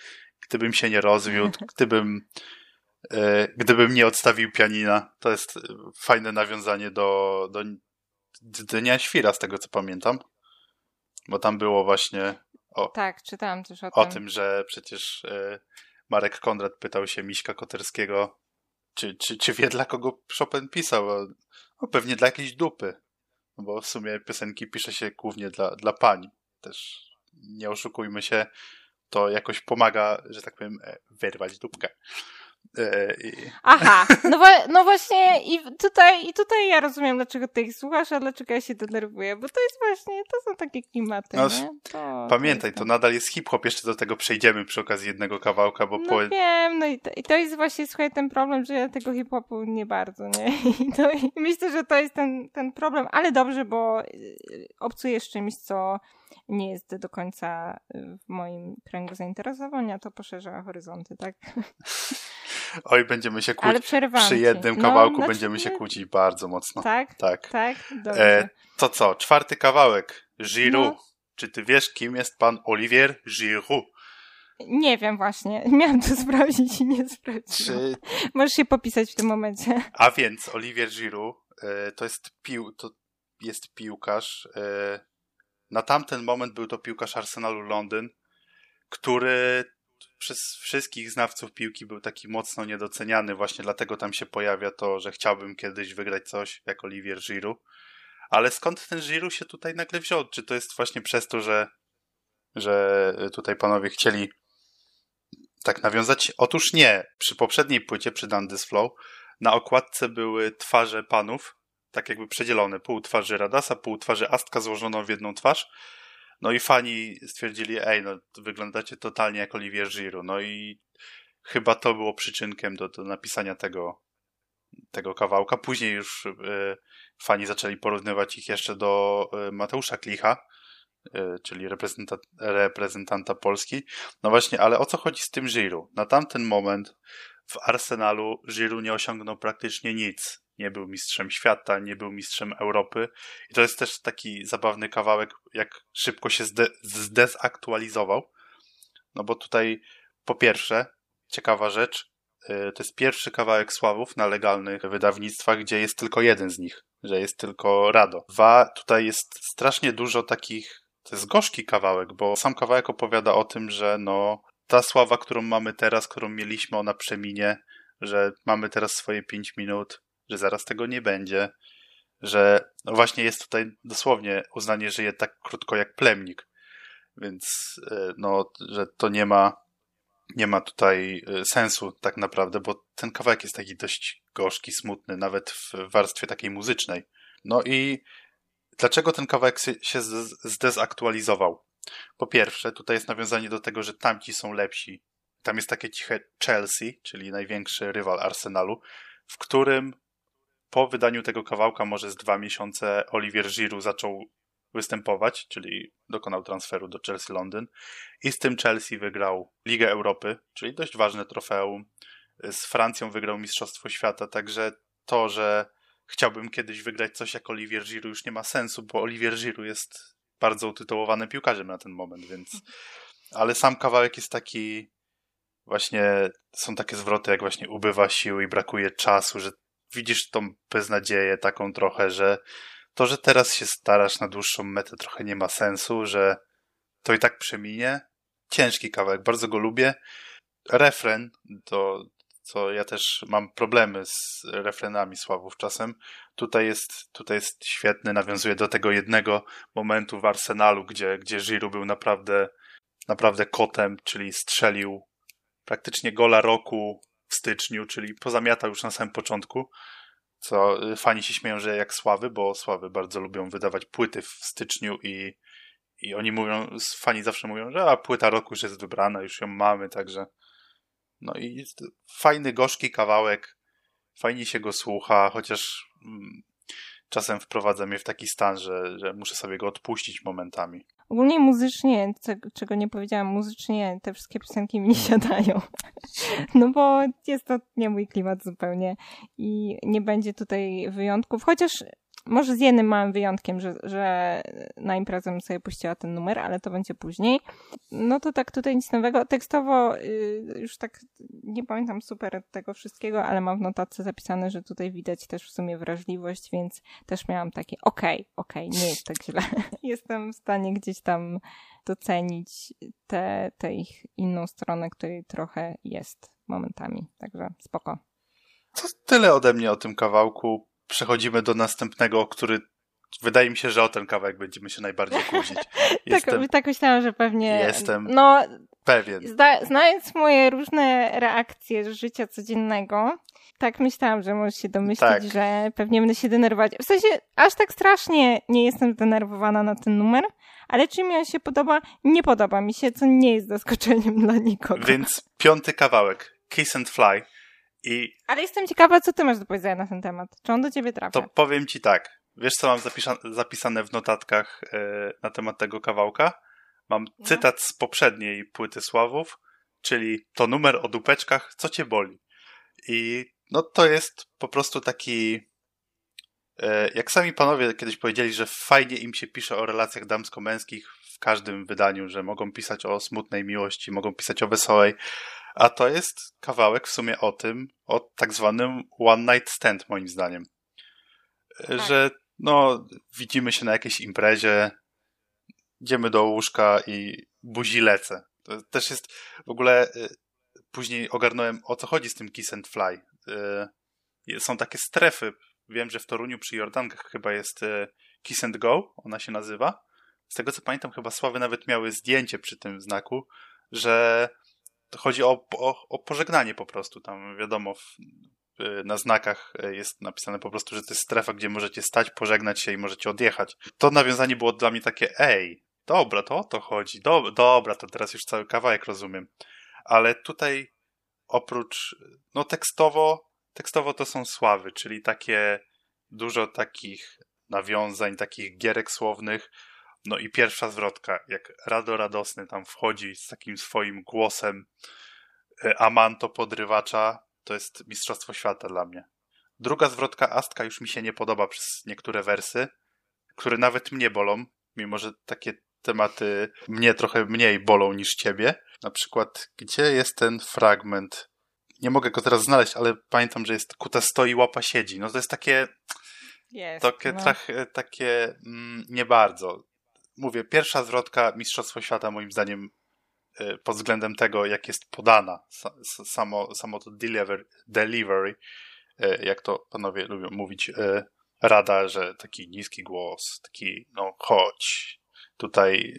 gdybym się nie rozwiódł, gdybym y, gdybym nie odstawił pianina. To jest fajne nawiązanie do, do Dnia Świra, z tego co pamiętam. Bo tam było właśnie o, tak, czytałam też o, o tym. Tym, że przecież y, Marek Kondrat pytał się Miśka Koterskiego, czy, czy, czy wie dla kogo Chopin pisał. No, pewnie dla jakiejś dupy. Bo w sumie piosenki pisze się głównie dla, dla pań. Też nie oszukujmy się, to jakoś pomaga, że tak powiem, e, wyrwać dupkę. E, Aha, no, no właśnie i tutaj, i tutaj ja rozumiem, dlaczego ty ich słuchasz, a dlaczego ja się denerwuję, bo to jest właśnie, to są takie klimaty, no? To, pamiętaj, to, to, nadal jest hip-hop, jeszcze do tego przejdziemy przy okazji jednego kawałka, bo... No po... wiem, no i to, i to jest właśnie, słuchaj, ten problem, że ja tego hip-hopu nie bardzo, nie? I, to, I myślę, że to jest ten, ten problem, ale dobrze, bo y, obcujesz czymś, co nie jest do końca y, w moim kręgu zainteresowania, to poszerza horyzonty, tak? Oj, będziemy się kłócić. Przy jednym no, kawałku znaczy... będziemy się kłócić bardzo mocno. Tak? Tak. tak? E, to co, czwarty kawałek. Giroud. No. Czy ty wiesz, kim jest pan Olivier Giroud? Nie wiem właśnie. Miałam to sprawdzić i nie sprawdziłam. Czy... Możesz się popisać w tym momencie. A więc Olivier Giroud e, to jest pił, to jest piłkarz. E, na tamten moment był to piłkarz Arsenalu Londyn, który przez wszystkich znawców piłki był taki mocno niedoceniany, właśnie dlatego tam się pojawia to, że chciałbym kiedyś wygrać coś jak Olivier Giroud. Ale skąd ten Giroud się tutaj nagle wziął? Czy to jest właśnie przez to, że, że tutaj panowie chcieli tak nawiązać? Otóż nie. Przy poprzedniej płycie, przy Dandy's Flow, na okładce były twarze panów, tak jakby przedzielone. Pół twarzy Radasa, pół twarzy Astka złożono w jedną twarz. No i fani stwierdzili, ej, no wyglądacie totalnie jak Olivier Giroud. No i chyba to było przyczynkiem do, do napisania tego, tego kawałka. Później już y, fani zaczęli porównywać ich jeszcze do y, Mateusza Klicha, y, czyli reprezenta reprezentanta Polski. No właśnie, ale o co chodzi z tym Giroud? Na tamten moment w Arsenalu Giroud nie osiągnął praktycznie nic nie był mistrzem świata, nie był mistrzem Europy. I to jest też taki zabawny kawałek, jak szybko się zde zdezaktualizował. No bo tutaj po pierwsze, ciekawa rzecz, yy, to jest pierwszy kawałek Sławów na legalnych wydawnictwach, gdzie jest tylko jeden z nich, że jest tylko Rado. Dwa, tutaj jest strasznie dużo takich, to jest gorzki kawałek, bo sam kawałek opowiada o tym, że no ta sława, którą mamy teraz, którą mieliśmy, ona przeminie, że mamy teraz swoje pięć minut, że zaraz tego nie będzie, że no właśnie jest tutaj dosłownie uznanie żyje tak krótko jak plemnik, więc e, no, że to nie ma nie ma tutaj e, sensu tak naprawdę, bo ten kawałek jest taki dość gorzki, smutny, nawet w warstwie takiej muzycznej. No i dlaczego ten kawałek się zdezaktualizował? Po pierwsze, tutaj jest nawiązanie do tego, że tamci są lepsi. Tam jest takie ciche Chelsea, czyli największy rywal Arsenalu, w którym po wydaniu tego kawałka, może z dwa miesiące, Olivier Giroud zaczął występować, czyli dokonał transferu do Chelsea Londyn i z tym Chelsea wygrał Ligę Europy, czyli dość ważne trofeum. Z Francją wygrał Mistrzostwo Świata, także to, że chciałbym kiedyś wygrać coś jak Olivier Giroud już nie ma sensu, bo Olivier Giroud jest bardzo utytułowanym piłkarzem na ten moment, więc ale sam kawałek jest taki właśnie są takie zwroty jak właśnie ubywa siły i brakuje czasu, że widzisz tą beznadzieję taką trochę, że to, że teraz się starasz na dłuższą metę trochę nie ma sensu, że to i tak przeminie. Ciężki kawałek, bardzo go lubię. Refren, to co ja też mam problemy z refrenami Sławów czasem. Tutaj jest, tutaj jest świetny, nawiązuje do tego jednego momentu w Arsenalu, gdzie, gdzie Giroud był naprawdę, naprawdę kotem, czyli strzelił praktycznie gola roku w styczniu, czyli pozamiatał już na samym początku, co y, fani się śmieją, że jak Sławy, bo Sławy bardzo lubią wydawać płyty w styczniu i, i oni mówią, fani zawsze mówią, że a płyta roku już jest wybrana, już ją mamy, także no i fajny, gorzki kawałek, fajnie się go słucha, chociaż mm, czasem wprowadza mnie w taki stan, że, że muszę sobie go odpuścić momentami. Ogólnie muzycznie, czego nie powiedziałam, muzycznie te wszystkie piosenki mi nie siadają. No bo jest to nie mój klimat zupełnie i nie będzie tutaj wyjątków, chociaż może z jednym małym wyjątkiem, że, że na imprezę bym sobie puściła ten numer, ale to będzie później. No to tak tutaj nic nowego. Tekstowo yy, już tak nie pamiętam super tego wszystkiego, ale mam w notatce zapisane, że tutaj widać też w sumie wrażliwość, więc też miałam takie okej, okay, okej, okay, nie jest tak źle. Jestem w stanie gdzieś tam docenić tę te ich inną stronę, której trochę jest momentami. Także spoko. To tyle ode mnie o tym kawałku przechodzimy do następnego, który wydaje mi się, że o ten kawałek będziemy się najbardziej kłócić. Tak, jestem, tak, tak myślałam, że pewnie... Jestem no, pewien. Zda, znając moje różne reakcje z życia codziennego, tak myślałam, że możesz się domyślić, tak. że pewnie będę się denerwować. W sensie, aż tak strasznie nie jestem zdenerwowana na ten numer, ale czy mi on się podoba? Nie podoba mi się, co nie jest zaskoczeniem dla nikogo. Więc piąty kawałek, Kiss and Fly. I... Ale jestem ciekawa, co ty masz do powiedzenia na ten temat. Czy on do ciebie trafia? To powiem ci tak. Wiesz, co mam zapisane w notatkach yy, na temat tego kawałka? Mam no. cytat z poprzedniej płyty Sławów, czyli to numer o dupeczkach, co cię boli. I no to jest po prostu taki e, jak sami panowie kiedyś powiedzieli, że fajnie im się pisze o relacjach damsko-męskich w każdym wydaniu, że mogą pisać o smutnej miłości, mogą pisać o wesołej, a to jest kawałek w sumie o tym, o tak zwanym one night stand moim zdaniem. Tak. Że no, widzimy się na jakiejś imprezie, idziemy do łóżka i buzi lecę. To też jest w ogóle e, później ogarnąłem o co chodzi z tym kiss and fly. Są takie strefy Wiem, że w Toruniu przy Jordankach chyba jest e, Kiss and Go, ona się nazywa. Z tego co pamiętam, chyba Sławy nawet miały zdjęcie przy tym znaku, że chodzi o, o, o pożegnanie po prostu. Tam wiadomo, w, na znakach e, jest napisane po prostu, że to jest strefa, gdzie możecie stać, pożegnać się i możecie odjechać. To nawiązanie było dla mnie takie, ej, dobra, to o to chodzi, Do, dobra, to teraz już cały kawałek rozumiem. Ale tutaj oprócz, no tekstowo tekstowo to są sławy, czyli takie dużo takich nawiązań, takich gierek słownych. No i pierwsza zwrotka, jak Rado Radosny tam wchodzi z takim swoim głosem e, Amanto podrywacza, to jest mistrzostwo świata dla mnie. Druga zwrotka Astka już mi się nie podoba przez niektóre wersy, które nawet mnie bolą, mimo że takie tematy mnie trochę mniej bolą niż ciebie. Na przykład, gdzie jest ten fragment nie mogę go teraz znaleźć, ale pamiętam, że jest kuta stoi, łapa siedzi. No to jest takie... Jest, takie, no. trach, takie mm, nie bardzo. Mówię, pierwsza zwrotka Mistrzostwo Świata moim zdaniem y, pod względem tego, jak jest podana samo, samo to deliver, delivery, y, jak to panowie lubią mówić, y, rada, że taki niski głos, taki no chodź, tutaj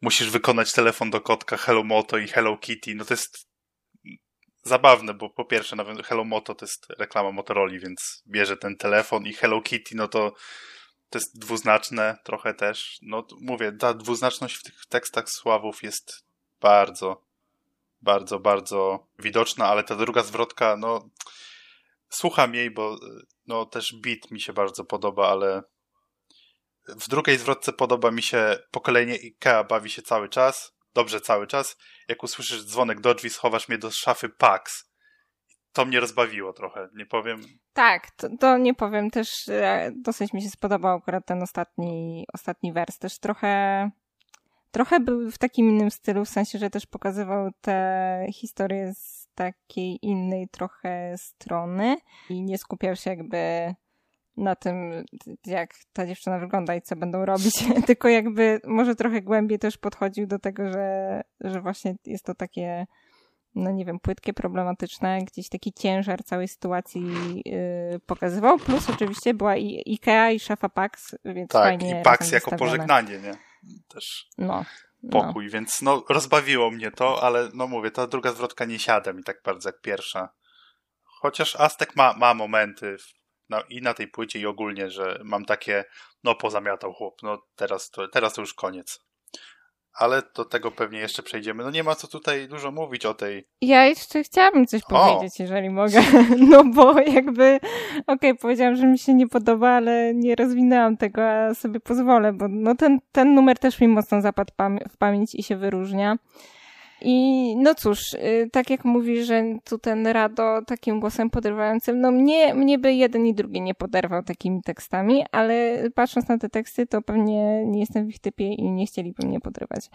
musisz wykonać telefon do kotka Hello Moto i Hello Kitty, no to jest zabawne, bo po pierwsze Hello Moto to jest reklama Motorola, więc bierze ten telefon i Hello Kitty, no to to jest dwuznaczne trochę też. No mówię, ta dwuznaczność w tych tekstach Sławów jest bardzo, bardzo, bardzo widoczna, ale ta druga zwrotka, no słucham jej, bo no też beat mi się bardzo podoba, ale w drugiej zwrotce podoba mi się pokolenie Ikea bawi się cały czas, dobrze cały czas. Jak usłyszysz dzwonek do drzwi, schowasz mnie do szafy Pax. To mnie rozbawiło trochę, nie powiem. Tak, to, to nie powiem też. Dosyć mi się spodobał akurat ten ostatni, ostatni wers. Też trochę trochę był w takim innym stylu, w sensie, że też pokazywał te historie z takiej innej trochę strony i nie skupiał się jakby na tym, jak ta dziewczyna wygląda i co będą robić, tylko jakby może trochę głębiej też podchodził do tego, że, że właśnie jest to takie, no nie wiem, płytkie, problematyczne, gdzieś taki ciężar całej sytuacji yy, pokazywał, plus oczywiście była i Ikea i szefa Pax, więc tak, fajnie i Pax jako pożegnanie, nie? Też no, pokój, no. więc no rozbawiło mnie to, ale no mówię, ta druga zwrotka nie siada mi tak bardzo jak pierwsza. Chociaż Aztek ma, ma momenty no, i na tej płycie i ogólnie, że mam takie, no pozamiatał chłop, no teraz to, teraz to już koniec. Ale do tego pewnie jeszcze przejdziemy. No nie ma co tutaj dużo mówić o tej. Ja jeszcze chciałabym coś powiedzieć, o. jeżeli mogę. No bo jakby, okej, okay, powiedziałam, że mi się nie podoba, ale nie rozwinęłam tego, a sobie pozwolę, bo no ten, ten numer też mi mocno zapadł w pamięć i się wyróżnia. I no cóż, y, tak jak mówi, że tu ten Rado takim głosem podrywającym, no mnie, mnie by jeden i drugi nie poderwał takimi tekstami, ale patrząc na te teksty, to pewnie nie jestem w ich typie i nie chcieliby mnie podrywać.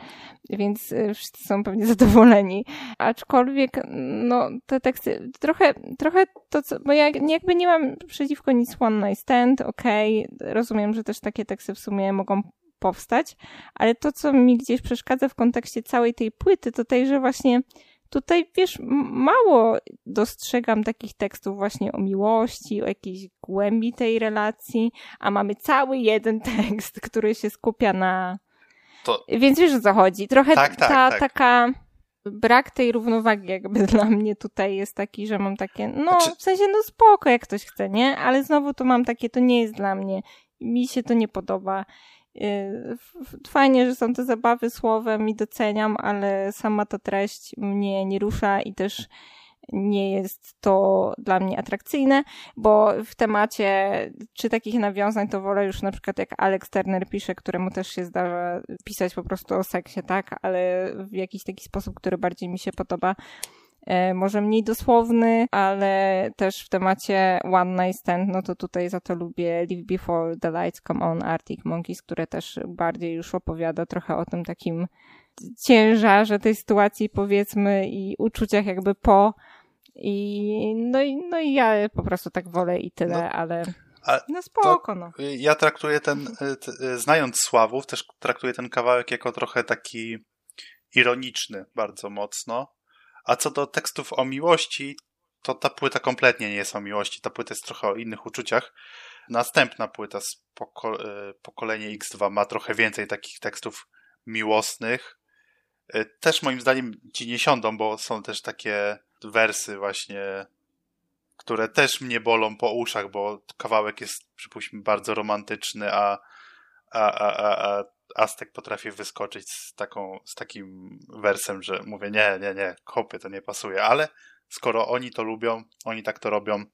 Więc y, wszyscy są pewnie zadowoleni. Aczkolwiek, no te teksty, trochę, trochę to, co, bo ja jakby nie mam przeciwko nic One Night Stand, okej, okay, rozumiem, że też takie teksty w sumie mogą powstać, ale to, co mi gdzieś przeszkadza w kontekście całej tej płyty, to tej, że właśnie tutaj, wiesz, mało dostrzegam takich tekstów właśnie o miłości, o jakiejś głębi tej relacji, a mamy cały jeden tekst, który się skupia na... To... Więc wiesz o co chodzi. Trochę tak, tak, ta tak. taka brak tej równowagi jakby dla mnie tutaj jest taki, że mam takie, no znaczy... w sensie no spoko jak ktoś chce, nie? Ale znowu to mam takie, to nie jest dla mnie. Mi się to nie podoba. Y, fajnie, że są te zabawy słowem i doceniam, ale sama ta treść mnie nie rusza i też nie jest to dla mnie atrakcyjne, bo w temacie czy takich nawiązań to wolę już na przykład jak Alex Turner pisze, któremu też się zdarza pisać po prostu o seksie, tak, ale w jakiś taki sposób, który bardziej mi się podoba. E, może mniej dosłowny, ale też w temacie One Night Stand, no to tutaj za to lubię Live Before the Lights Come On, Arctic Monkeys, które też bardziej już opowiada trochę o tym takim ciężarze tej sytuacji, powiedzmy, i uczuciach jakby po. I no, i no i ja po prostu tak wolę i tyle, no, ale. no spoko, no. Ja traktuję ten, t, znając Sławów, też traktuję ten kawałek jako trochę taki ironiczny bardzo mocno. A co do tekstów o miłości, to ta płyta kompletnie nie jest o miłości. Ta płyta jest trochę o innych uczuciach. Następna płyta z poko e, pokolenie X2 ma trochę więcej takich tekstów miłosnych. E, też moim zdaniem ci nie siądą, bo są też takie wersy właśnie, które też mnie bolą po uszach, bo kawałek jest, przypuśćmy, bardzo romantyczny, a, a, a, a, a Aztek potrafi wyskoczyć z, taką, z takim wersem, że mówię, nie, nie, nie, kopy to nie pasuje, ale skoro oni to lubią, oni tak to robią,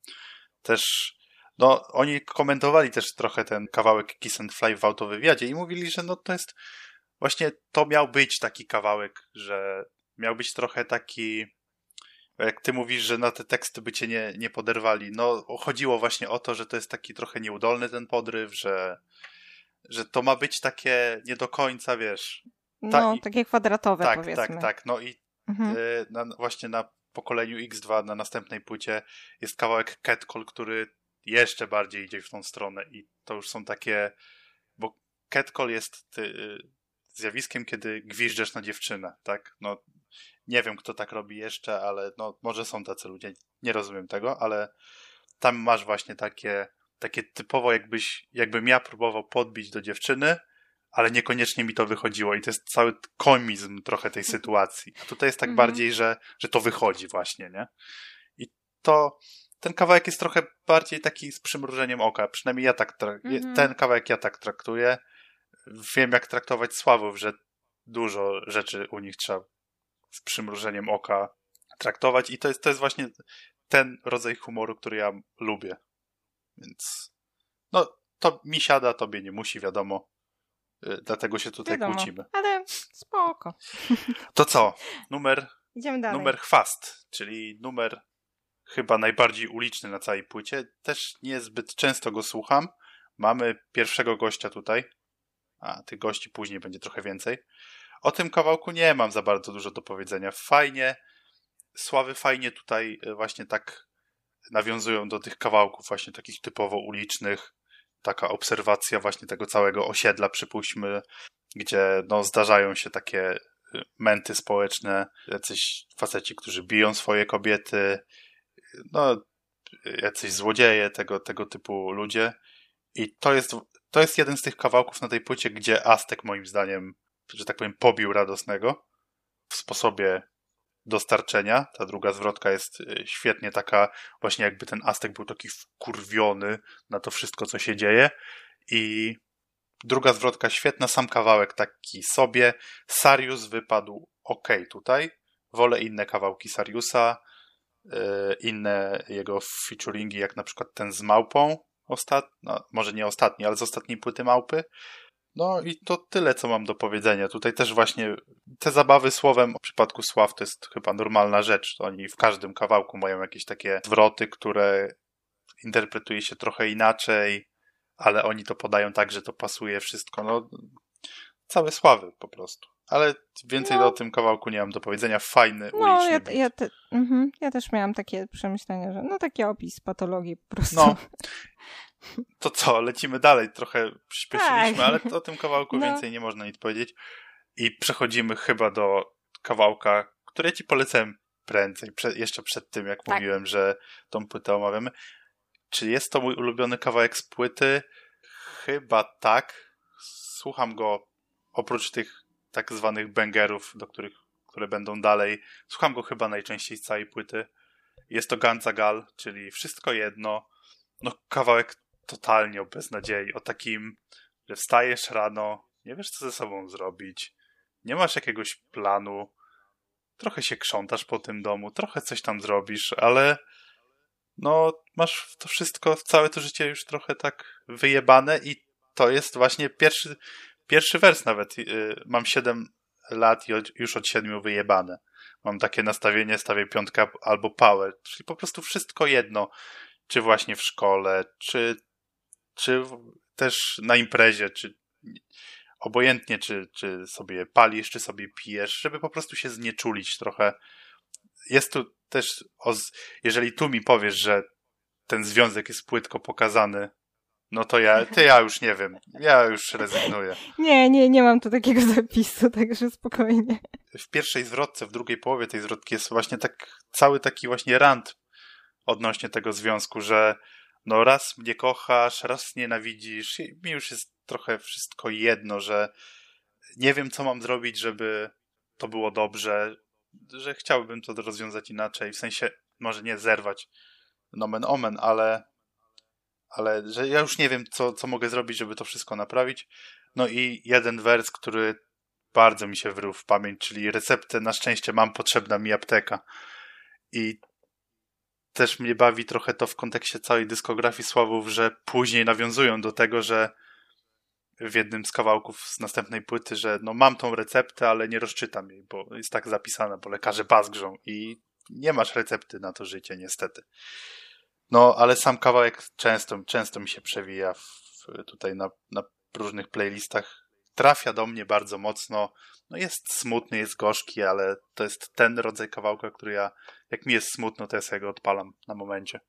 też no, oni komentowali też trochę ten kawałek Kiss and Fly w autowywiadzie i mówili, że no to jest właśnie to miał być taki kawałek, że miał być trochę taki jak ty mówisz, że na te teksty by cię nie, nie poderwali, no chodziło właśnie o to, że to jest taki trochę nieudolny ten podryw, że że to ma być takie nie do końca, wiesz. Ta, no, takie kwadratowe tak, powiedzmy. Tak, tak, no i mhm. y, na, właśnie na pokoleniu X2, na następnej płycie jest kawałek Catcall, który jeszcze bardziej idzie w tą stronę i to już są takie, bo Catcall jest ty, y, zjawiskiem, kiedy gwiżdżesz na dziewczynę, tak? No, nie wiem, kto tak robi jeszcze, ale no, może są tacy ludzie, nie rozumiem tego, ale tam masz właśnie takie takie typowo jakbyś, jakbym ja próbował podbić do dziewczyny, ale niekoniecznie mi to wychodziło i to jest cały komizm trochę tej sytuacji. A tutaj jest tak mm -hmm. bardziej, że, że to wychodzi właśnie, nie? I to, ten kawałek jest trochę bardziej taki z przymrużeniem oka, przynajmniej ja tak, mm -hmm. ten kawałek ja tak traktuję. Wiem jak traktować Sławów, że dużo rzeczy u nich trzeba z przymrużeniem oka traktować i to jest, to jest właśnie ten rodzaj humoru, który ja lubię. Więc no, to mi siada, tobie nie musi, wiadomo. Y, dlatego się tutaj wiadomo, kłócimy. Ale spoko. To co? Numer. Idziemy dalej. Numer chwast, czyli numer chyba najbardziej uliczny na całej płycie. Też niezbyt często go słucham. Mamy pierwszego gościa tutaj. A tych gości później będzie trochę więcej. O tym kawałku nie mam za bardzo dużo do powiedzenia. Fajnie. Sławy fajnie tutaj y, właśnie tak nawiązują do tych kawałków właśnie takich typowo ulicznych. Taka obserwacja właśnie tego całego osiedla, przypuśćmy, gdzie no, zdarzają się takie y, męty społeczne, jacyś faceci, którzy biją swoje kobiety, no, jacyś złodzieje, tego, tego typu ludzie. I to jest, to jest jeden z tych kawałków na tej płycie, gdzie Aztek moim zdaniem, że tak powiem, pobił radosnego w sposobie dostarczenia. Ta druga zwrotka jest y, świetnie taka, właśnie jakby ten Aztek był taki wkurwiony na to wszystko, co się dzieje. I druga zwrotka świetna, sam kawałek taki sobie. Sarius wypadł ok tutaj. Wolę inne kawałki Sariusa, y, inne jego featuringi, jak na przykład ten z Małpą. Ostat... No, może nie ostatni, ale z ostatniej płyty Małpy. No i to tyle, co mam do powiedzenia. Tutaj też właśnie te zabawy słowem w przypadku sław to jest chyba normalna rzecz. Oni w każdym kawałku mają jakieś takie zwroty, które interpretuje się trochę inaczej, ale oni to podają tak, że to pasuje wszystko. No, całe sławy po prostu. Ale więcej no. o tym kawałku nie mam do powiedzenia. Fajny, no. Ja, ja, te, mhm, ja też miałam takie przemyślenia, że no taki opis patologii po prostu. No. To co, lecimy dalej. Trochę przyspieszyliśmy, tak. ale o tym kawałku no. więcej nie można nic powiedzieć. I przechodzimy chyba do kawałka, który ja ci polecałem prędzej, prze, jeszcze przed tym, jak tak. mówiłem, że tą płytę omawiamy. Czy jest to mój ulubiony kawałek z płyty? Chyba tak. Słucham go oprócz tych tak zwanych bangerów, do których, które będą dalej. Słucham go chyba najczęściej z całej płyty. Jest to Ganzagal, czyli wszystko jedno. No kawałek totalnie o beznadziei, o takim, że wstajesz rano, nie wiesz co ze sobą zrobić, nie masz jakiegoś planu, trochę się krzątasz po tym domu, trochę coś tam zrobisz, ale no masz to wszystko, całe to życie już trochę tak wyjebane i to jest właśnie pierwszy, pierwszy wers nawet. Y, mam 7 lat i już od 7 wyjebane. Mam takie nastawienie, stawię piątka albo power, czyli po prostu wszystko jedno, czy właśnie w szkole, czy, czy też na imprezie, czy obojętnie, czy, czy sobie palisz, czy sobie pijesz, żeby po prostu się znieczulić trochę. Jest tu też, jeżeli tu mi powiesz, że ten związek jest płytko pokazany, no to ja, to ja już nie wiem. Ja już rezygnuję. Nie, nie, nie mam tu takiego zapisu, także spokojnie. W pierwszej zwrotce, w drugiej połowie tej zwrotki jest właśnie tak, cały taki właśnie rant odnośnie tego związku, że no raz mnie kochasz, raz nienawidzisz. Mi już jest trochę wszystko jedno, że nie wiem, co mam zrobić, żeby to było dobrze, że chciałbym to rozwiązać inaczej, w sensie może nie zerwać nomen omen, ale, ale że ja już nie wiem, co, co mogę zrobić, żeby to wszystko naprawić. No i jeden wers, który bardzo mi się wrył w pamięć, czyli receptę na szczęście mam, potrzebna mi apteka. I też mnie bawi trochę to w kontekście całej dyskografii Sławów, że później nawiązują do tego, że w jednym z kawałków z następnej płyty, że no mam tą receptę, ale nie rozczytam jej, bo jest tak zapisana, bo lekarze bazgrzą i nie masz recepty na to życie, niestety. No, ale sam kawałek często, często mi się przewija w, tutaj na, na różnych playlistach. Trafia do mnie bardzo mocno. No jest smutny, jest gorzki, ale to jest ten rodzaj kawałka, który ja, jak mi jest smutno, to ja sobie go odpalam na momencie.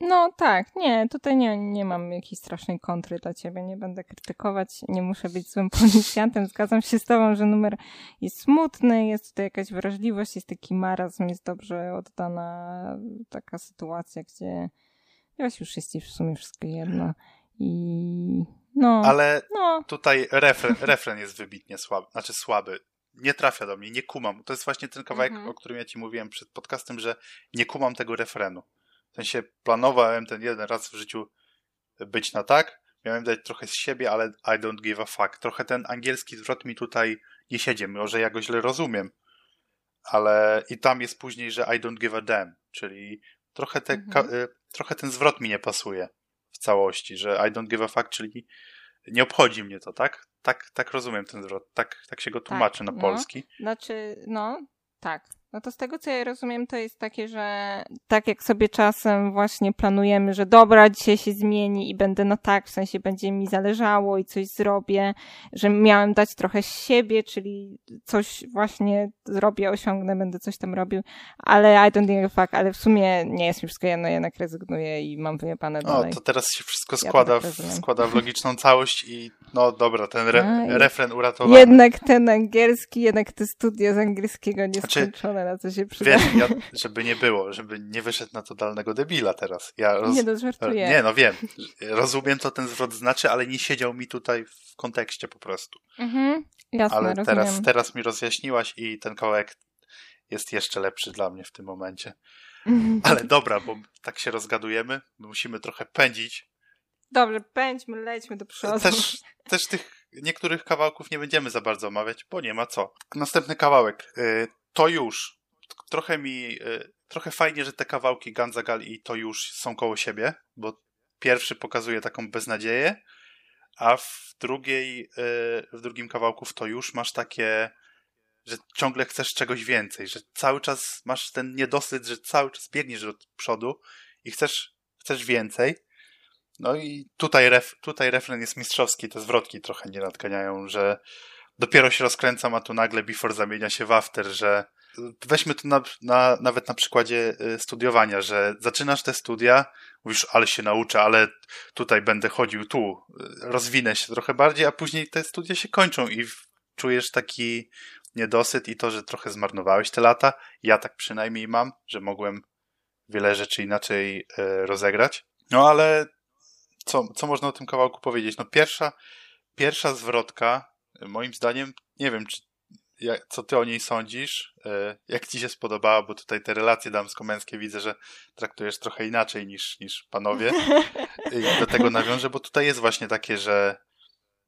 No tak, nie, tutaj nie, nie mam jakiejś strasznej kontry dla ciebie, nie będę krytykować, nie muszę być złym policjantem, zgadzam się z tobą, że numer jest smutny, jest tutaj jakaś wrażliwość, jest taki marazm, jest dobrze oddana taka sytuacja, gdzie właśnie już jest w sumie wszystko jedno i no. Ale no. tutaj refren, refren jest wybitnie słaby, znaczy słaby. Nie trafia do mnie, nie kumam. To jest właśnie ten kawałek, mhm. o którym ja ci mówiłem przed podcastem, że nie kumam tego refrenu. W sensie planowałem ten jeden raz w życiu być na tak, miałem dać trochę z siebie, ale I don't give a fuck. Trochę ten angielski zwrot mi tutaj nie siedzi, może ja go źle rozumiem, ale i tam jest później, że I don't give a damn, czyli trochę, te, mhm. Y, trochę ten zwrot mi nie pasuje w całości, że I don't give a fuck, czyli nie obchodzi mnie to, tak? Tak, tak rozumiem ten zwrot, tak, tak się go tłumaczy tak, na no. polski. Znaczy, no, tak. No to z tego, co ja rozumiem, to jest takie, że tak jak sobie czasem właśnie planujemy, że dobra, dzisiaj się zmieni i będę na tak, w sensie będzie mi zależało i coś zrobię, że miałem dać trochę z siebie, czyli coś właśnie zrobię, osiągnę, będę coś tam robił, ale I don't give a fuck, ale w sumie nie jest mi wszystko jedno, jednak rezygnuję i mam wyjebane dalej. O, to teraz się wszystko składa, ja tak w, składa w logiczną całość i no dobra, ten re, A, refren uratowany. Jednak ten angielski, jednak te studia z angielskiego nieskończone. Znaczy, na co się przyda. Wiesz, ja, żeby nie było, żeby nie wyszedł na totalnego debila teraz. Ja roz... Nie, no żartuję. Nie, no wiem. Rozumiem, co ten zwrot znaczy, ale nie siedział mi tutaj w kontekście po prostu. Mhm, jasne, ale rozumiem. teraz, teraz mi rozjaśniłaś i ten kawałek jest jeszcze lepszy dla mnie w tym momencie. Ale dobra, bo tak się rozgadujemy, musimy trochę pędzić. Dobrze, pędźmy, lećmy do przodu. Też, też tych niektórych kawałków nie będziemy za bardzo omawiać, bo nie ma co. Następny kawałek. To już. Trochę mi, y, trochę fajnie, że te kawałki Ganzagal i to już są koło siebie, bo pierwszy pokazuje taką beznadzieję, a w drugiej, y, w drugim kawałku w to już masz takie, że ciągle chcesz czegoś więcej, że cały czas masz ten niedosyt, że cały czas biegniesz do przodu i chcesz, chcesz więcej. No i tutaj, ref, tutaj refren jest mistrzowski, te zwrotki trochę nie nadganiają, że dopiero się rozkręcam, a tu nagle before zamienia się w after, że weźmy to na, na, nawet na przykładzie y, studiowania, że zaczynasz te studia, mówisz, ale się nauczę, ale tutaj będę chodził tu, y, rozwinę się trochę bardziej, a później te studia się kończą i czujesz taki niedosyt i to, że trochę zmarnowałeś te lata. Ja tak przynajmniej mam, że mogłem wiele rzeczy inaczej e, rozegrać. No ale co, co można o tym kawałku powiedzieć? No pierwsza, pierwsza zwrotka, moim zdaniem, nie wiem, czy, jak, co ty o niej sądzisz, e, jak ci się spodobała, bo tutaj te relacje damsko-męskie widzę, że traktujesz trochę inaczej niż, niż panowie. I do tego nawiążę, bo tutaj jest właśnie takie, że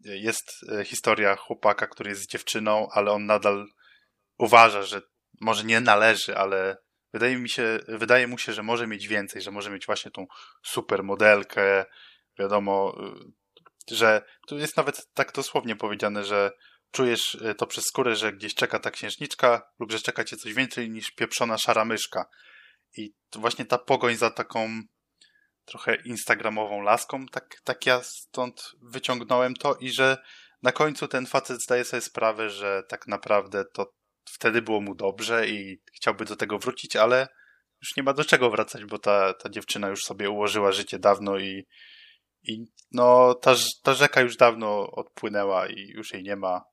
jest e, historia chłopaka, który jest z dziewczyną, ale on nadal uważa, że może nie należy, ale wydaje mi się, wydaje mu się, że może mieć więcej, że może mieć właśnie tą super modelkę, wiadomo, y, że tu jest nawet tak dosłownie powiedziane, że czujesz y, to przez skórę, że gdzieś czeka ta księżniczka lub że czeka cię coś więcej niż pieprzona szara myszka. I właśnie ta pogoń za taką trochę instagramową laską, tak, tak ja stąd wyciągnąłem to i że na końcu ten facet zdaje sobie sprawę, że tak naprawdę to wtedy było mu dobrze i chciałby do tego wrócić, ale już nie ma do czego wracać, bo ta, ta dziewczyna już sobie ułożyła życie dawno i, i no ta, ta rzeka już dawno odpłynęła i już jej nie ma.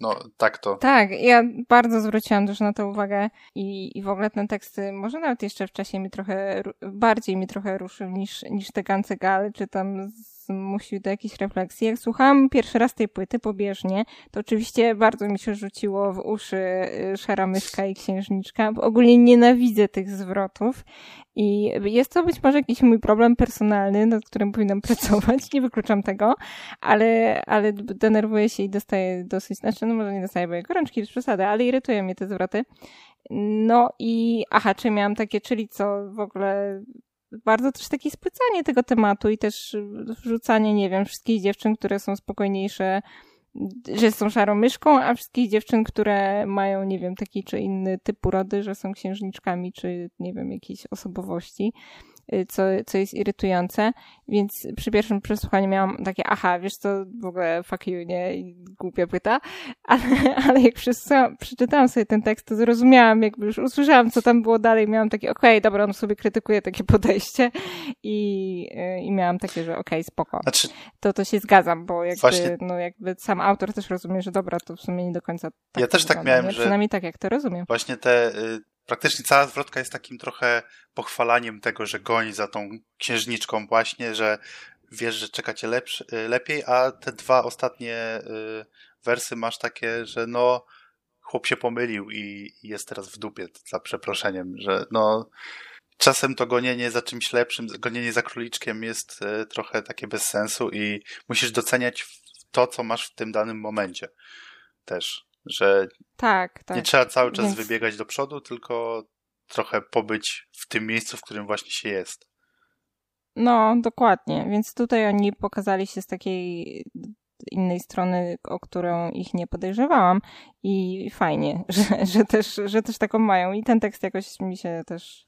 No, tak to. Tak, ja bardzo zwróciłam też na to uwagę i, i w ogóle ten tekst może nawet jeszcze w czasie mi trochę, bardziej mi trochę ruszył niż, niż te Gancegal, czy tam zmusił do jakiejś refleksji. Jak słuchałam pierwszy raz tej płyty pobieżnie, to oczywiście bardzo mi się rzuciło w uszy y, Szara Myszka i Księżniczka. Ogólnie nienawidzę tych zwrotów i jest to być może jakiś mój problem personalny, nad którym powinnam pracować, nie wykluczam tego, ale, ale denerwuję się i dostaję dosyć, znaczy no może nie dostaję, bo gorączki jest ale irytują mnie te zwroty. No i aha, czy miałam takie, czyli co w ogóle bardzo też takie spłycanie tego tematu i też wrzucanie, nie wiem, wszystkich dziewczyn, które są spokojniejsze, że są szarą myszką, a wszystkich dziewczyn, które mają, nie wiem, taki czy inny typ urody, że są księżniczkami, czy nie wiem, jakiejś osobowości. Y, co, co jest irytujące, więc przy pierwszym przesłuchaniu miałam takie, aha, wiesz co, w ogóle fuck you, nie, głupia płyta, ale, ale jak przeczytałam sobie ten tekst, to zrozumiałam, jakby już usłyszałam, co tam było dalej, miałam takie, okej, okay, dobra, on sobie krytykuje takie podejście i, y, i miałam takie, że okej, okay, spoko. Znaczy... To, to się zgadzam, bo jakby, Właśnie... no jakby sam autor też rozumie, że dobra, to w sumie nie do końca tak Ja też tak miałem, nie? że... Przynajmniej tak, jak to rozumiem. Właśnie te y, praktycznie cała zwrotka jest takim trochę pochwalaniem tego, że goni za tą księżniczką właśnie, że wiesz, że czeka cię y, lepiej, a te dwa ostatnie y, wersy masz takie, że no chłop się pomylił i jest teraz w dupie, za przeproszeniem, że no czasem to gonienie za czymś lepszym, gonienie za króliczkiem jest y, trochę takie bez sensu i musisz doceniać to, co masz w tym danym momencie też że tak, tak. nie trzeba cały czas Więc... wybiegać do przodu, tylko trochę pobyć w tym miejscu, w którym właśnie się jest. No, dokładnie. Więc tutaj oni pokazali się z takiej innej strony, o którą ich nie podejrzewałam i fajnie, że, że, też, że też taką mają. I ten tekst jakoś mi się też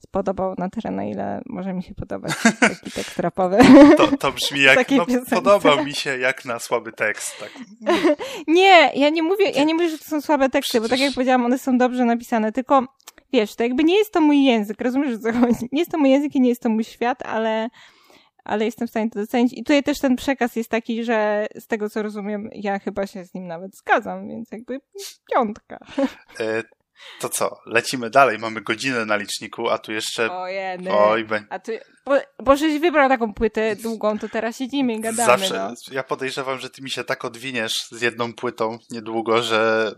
spodobał na tyle, na ile może mi się podobać taki tekst rapowy. To, to brzmi jak, no, podobał mi się jak na słaby tekst. Tak. nie, ja nie mówię, ja nie mówię, że to są słabe teksty, Przecież... bo tak jak powiedziałam, one są dobrze napisane, tylko wiesz, to jakby nie jest to mój język, rozumiesz, co chodzi? Nie jest to mój język i nie jest to mój świat, ale ale jestem w stanie to docenić. I tutaj też ten przekaz jest taki, że z tego co rozumiem, ja chyba się z nim nawet zgadzam, więc jakby piątka. To co, lecimy dalej, mamy godzinę na liczniku, a tu jeszcze... Ojej, Oj, be... a tu, bo, bo żeś wybrał taką płytę długą, to teraz siedzimy i gadamy, Zawsze, no. ja podejrzewam, że ty mi się tak odwiniesz z jedną płytą niedługo, że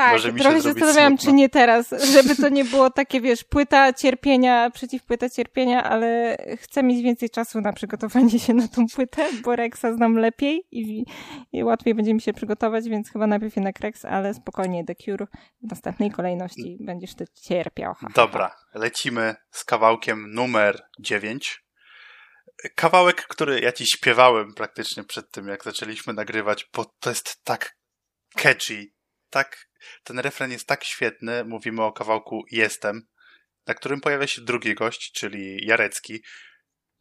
tak, Może mi trochę się, zastanawiałam, czy nie teraz, żeby to nie było takie, wiesz, płyta cierpienia, przeciw płyta cierpienia, ale chcę mieć więcej czasu na przygotowanie się na tą płytę, bo Rexa znam lepiej i, i łatwiej będzie mi się przygotować, więc chyba najpierw jednak Rex, ale spokojnie The Cure w następnej kolejności będziesz ty cierpiał. Ha, Dobra, lecimy z kawałkiem numer 9. Kawałek, który ja ci śpiewałem praktycznie przed tym, jak zaczęliśmy nagrywać, bo to jest tak catchy, tak ten refren jest tak świetny, mówimy o kawałku Jestem, na którym pojawia się drugi gość, czyli Jarecki,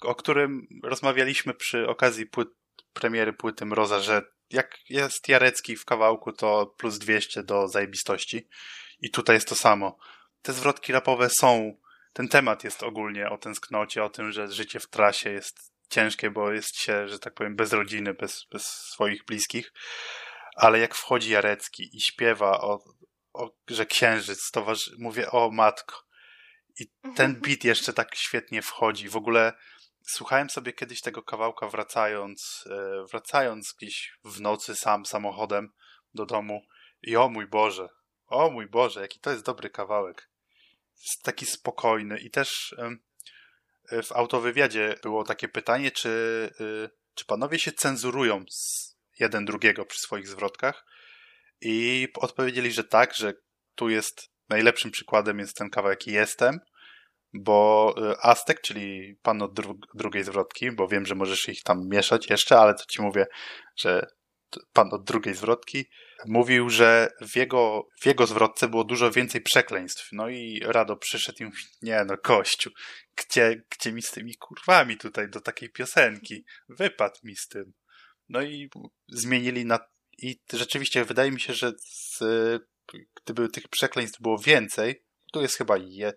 o którym rozmawialiśmy przy okazji płyt, premiery płyty Mroza, że jak jest Jarecki w kawałku, to plus 200 do zajebistości. I tutaj jest to samo. Te zwrotki rapowe są, ten temat jest ogólnie o tęsknocie, o tym, że życie w trasie jest ciężkie, bo jest się, że tak powiem, bez rodziny, bez, bez swoich bliskich ale jak wchodzi Jarecki i śpiewa o, o, że księżyc, towarzyszy, mówię, o matko. I ten beat jeszcze tak świetnie wchodzi. W ogóle słuchałem sobie kiedyś tego kawałka wracając, e, wracając gdzieś w nocy sam samochodem do domu i o mój Boże, o mój Boże, jaki to jest dobry kawałek. Jest taki spokojny i też w autowywiadzie było takie pytanie, czy, y, czy panowie się cenzurują z jeden drugiego przy swoich zwrotkach i odpowiedzieli, że tak, że tu jest najlepszym przykładem jest ten kawałek Jestem, bo y, Aztek, czyli pan od dru drugiej zwrotki, bo wiem, że możesz ich tam mieszać jeszcze, ale to ci mówię, że pan od drugiej zwrotki, mówił, że w jego, w jego zwrotce było dużo więcej przekleństw. No i Rado przyszedł i mówi, nie no, kościół, gdzie, gdzie mi z tymi kurwami tutaj do takiej piosenki? Wypadł mi z tym. No i zmienili na... I rzeczywiście wydaje mi się, że z, gdyby tych przekleństw było więcej, tu jest chyba je,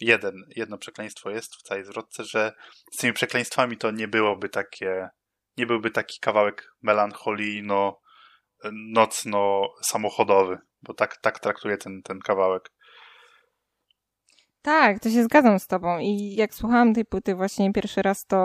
jeden, jedno przekleństwo jest w całej zwrotce, że z tymi przekleństwami to nie byłoby takie nie byłby taki kawałek melancholijno, nocno-samochodowy, bo tak, tak traktuję ten, ten kawałek. Tak, to się zgadzam z tobą i jak słuchałam tej płyty właśnie pierwszy raz, to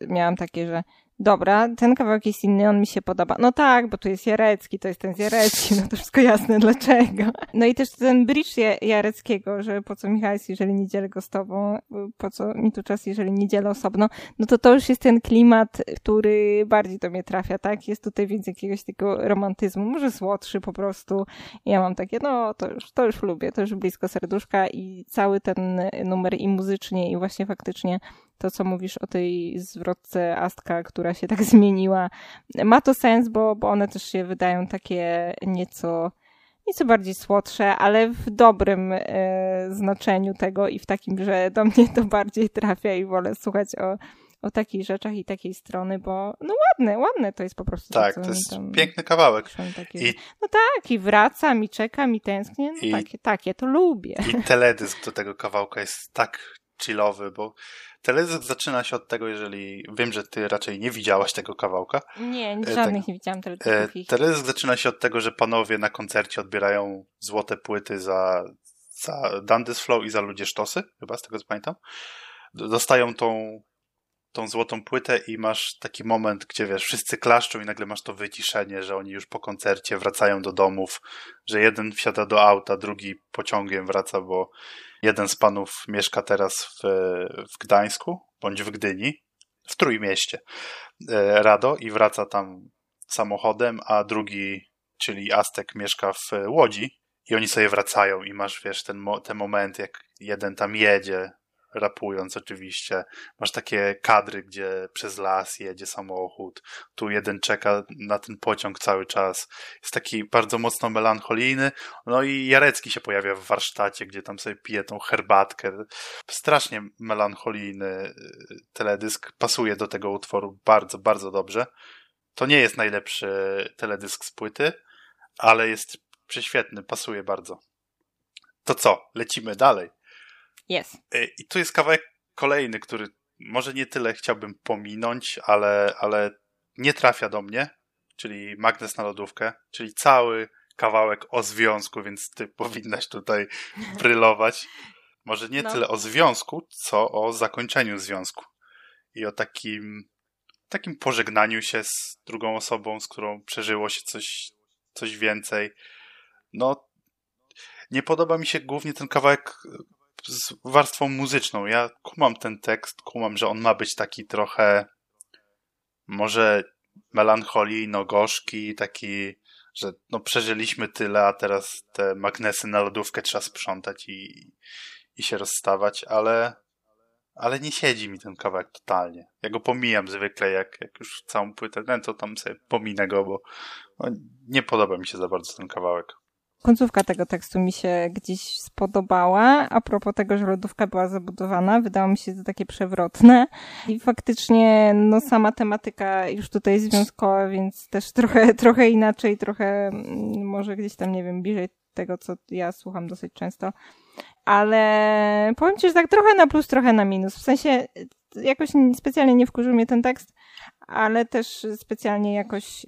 miałam takie, że dobra, ten kawałek jest inny, on mi się podoba. No tak, bo tu jest Jarecki, to jest ten z Jarecki, no to wszystko jasne dlaczego. No i też ten bridge Jareckiego, że po co Michał jest, jeżeli nie dzielę go z tobą, po co mi tu czas, jeżeli nie dzielę osobno, no to to już jest ten klimat, który bardziej do mnie trafia, tak? Jest tutaj więcej jakiegoś takiego romantyzmu, może słodszy po prostu. Ja mam takie, no to już, to już lubię, to już blisko serduszka i cały ten numer i muzycznie i właśnie faktycznie to, co mówisz o tej zwrotce Astka, która się tak zmieniła, ma to sens, bo, bo one też się wydają takie nieco, nieco bardziej słodsze, ale w dobrym e, znaczeniu tego i w takim, że do mnie to bardziej trafia i wolę słuchać o, o takich rzeczach i takiej strony, bo no ładne, ładne to jest po prostu. Tak, to, to jest piękny kawałek. I, no tak, i wracam, i czekam, i tęsknię, no i, takie, takie, to lubię. I teledysk do tego kawałka jest tak chillowy, bo teledysk zaczyna się od tego, jeżeli wiem, że ty raczej nie widziałaś tego kawałka. Nie, e, żadnych tak, nie widziałam teledysków. E, teledysk zaczyna się od tego, że panowie na koncercie odbierają złote płyty za, za Dandy's Flow i za Ludzie Sztosy, chyba z tego co pamiętam. Dostają tą, tą złotą płytę i masz taki moment, gdzie wiesz, wszyscy klaszczą i nagle masz to wyciszenie, że oni już po koncercie wracają do domów, że jeden wsiada do auta, drugi pociągiem wraca, bo Jeden z panów mieszka teraz w, w Gdańsku bądź w Gdyni, w Trójmieście. E, Rado i wraca tam samochodem, a drugi, czyli Aztek, mieszka w Łodzi i oni sobie wracają i masz, wiesz, ten, ten moment, jak jeden tam jedzie, rapując oczywiście. Masz takie kadry, gdzie przez las jedzie samochód, tu jeden czeka na ten pociąg cały czas. Jest taki bardzo mocno melancholijny. No i Jarecki się pojawia w warsztacie, gdzie tam sobie pije tą herbatkę. Strasznie melancholijny y, teledysk. Pasuje do tego utworu bardzo, bardzo dobrze. To nie jest najlepszy teledysk z płyty, ale jest prześwietny, pasuje bardzo. To co? Lecimy dalej. Jest. I tu jest kawałek kolejny, który może nie tyle chciałbym pominąć, ale, ale nie trafia do mnie, czyli magnes na lodówkę, czyli cały kawałek o związku, więc ty powinnaś tutaj brylować. Może nie no. tyle o związku, co o zakończeniu związku. I o takim, takim pożegnaniu się z drugą osobą, z którą przeżyło się coś, coś więcej. No, nie podoba mi się głównie ten kawałek z warstwą muzyczną. Ja kumam ten tekst, kumam, że on ma być taki trochę może melancholijno-gorzki, taki, że no przeżyliśmy tyle, a teraz te magnesy na lodówkę trzeba sprzątać i, i się rozstawać, ale, ale nie siedzi mi ten kawałek totalnie. Ja go pomijam zwykle, jak, jak już całą płytę, no to tam sobie pominę go, bo no, nie podoba mi się za bardzo ten kawałek końcówka tego tekstu mi się gdzieś spodobała. A propos tego, że lodówka była zabudowana, wydało mi się to takie przewrotne. I faktycznie, no sama tematyka już tutaj związkowa, więc też trochę, trochę inaczej, trochę mm, może gdzieś tam, nie wiem, bliżej tego, co ja słucham dosyć często. Ale powiem Ci, że tak trochę na plus, trochę na minus. W sensie jakoś specjalnie nie wkurzył mnie ten tekst, ale też specjalnie jakoś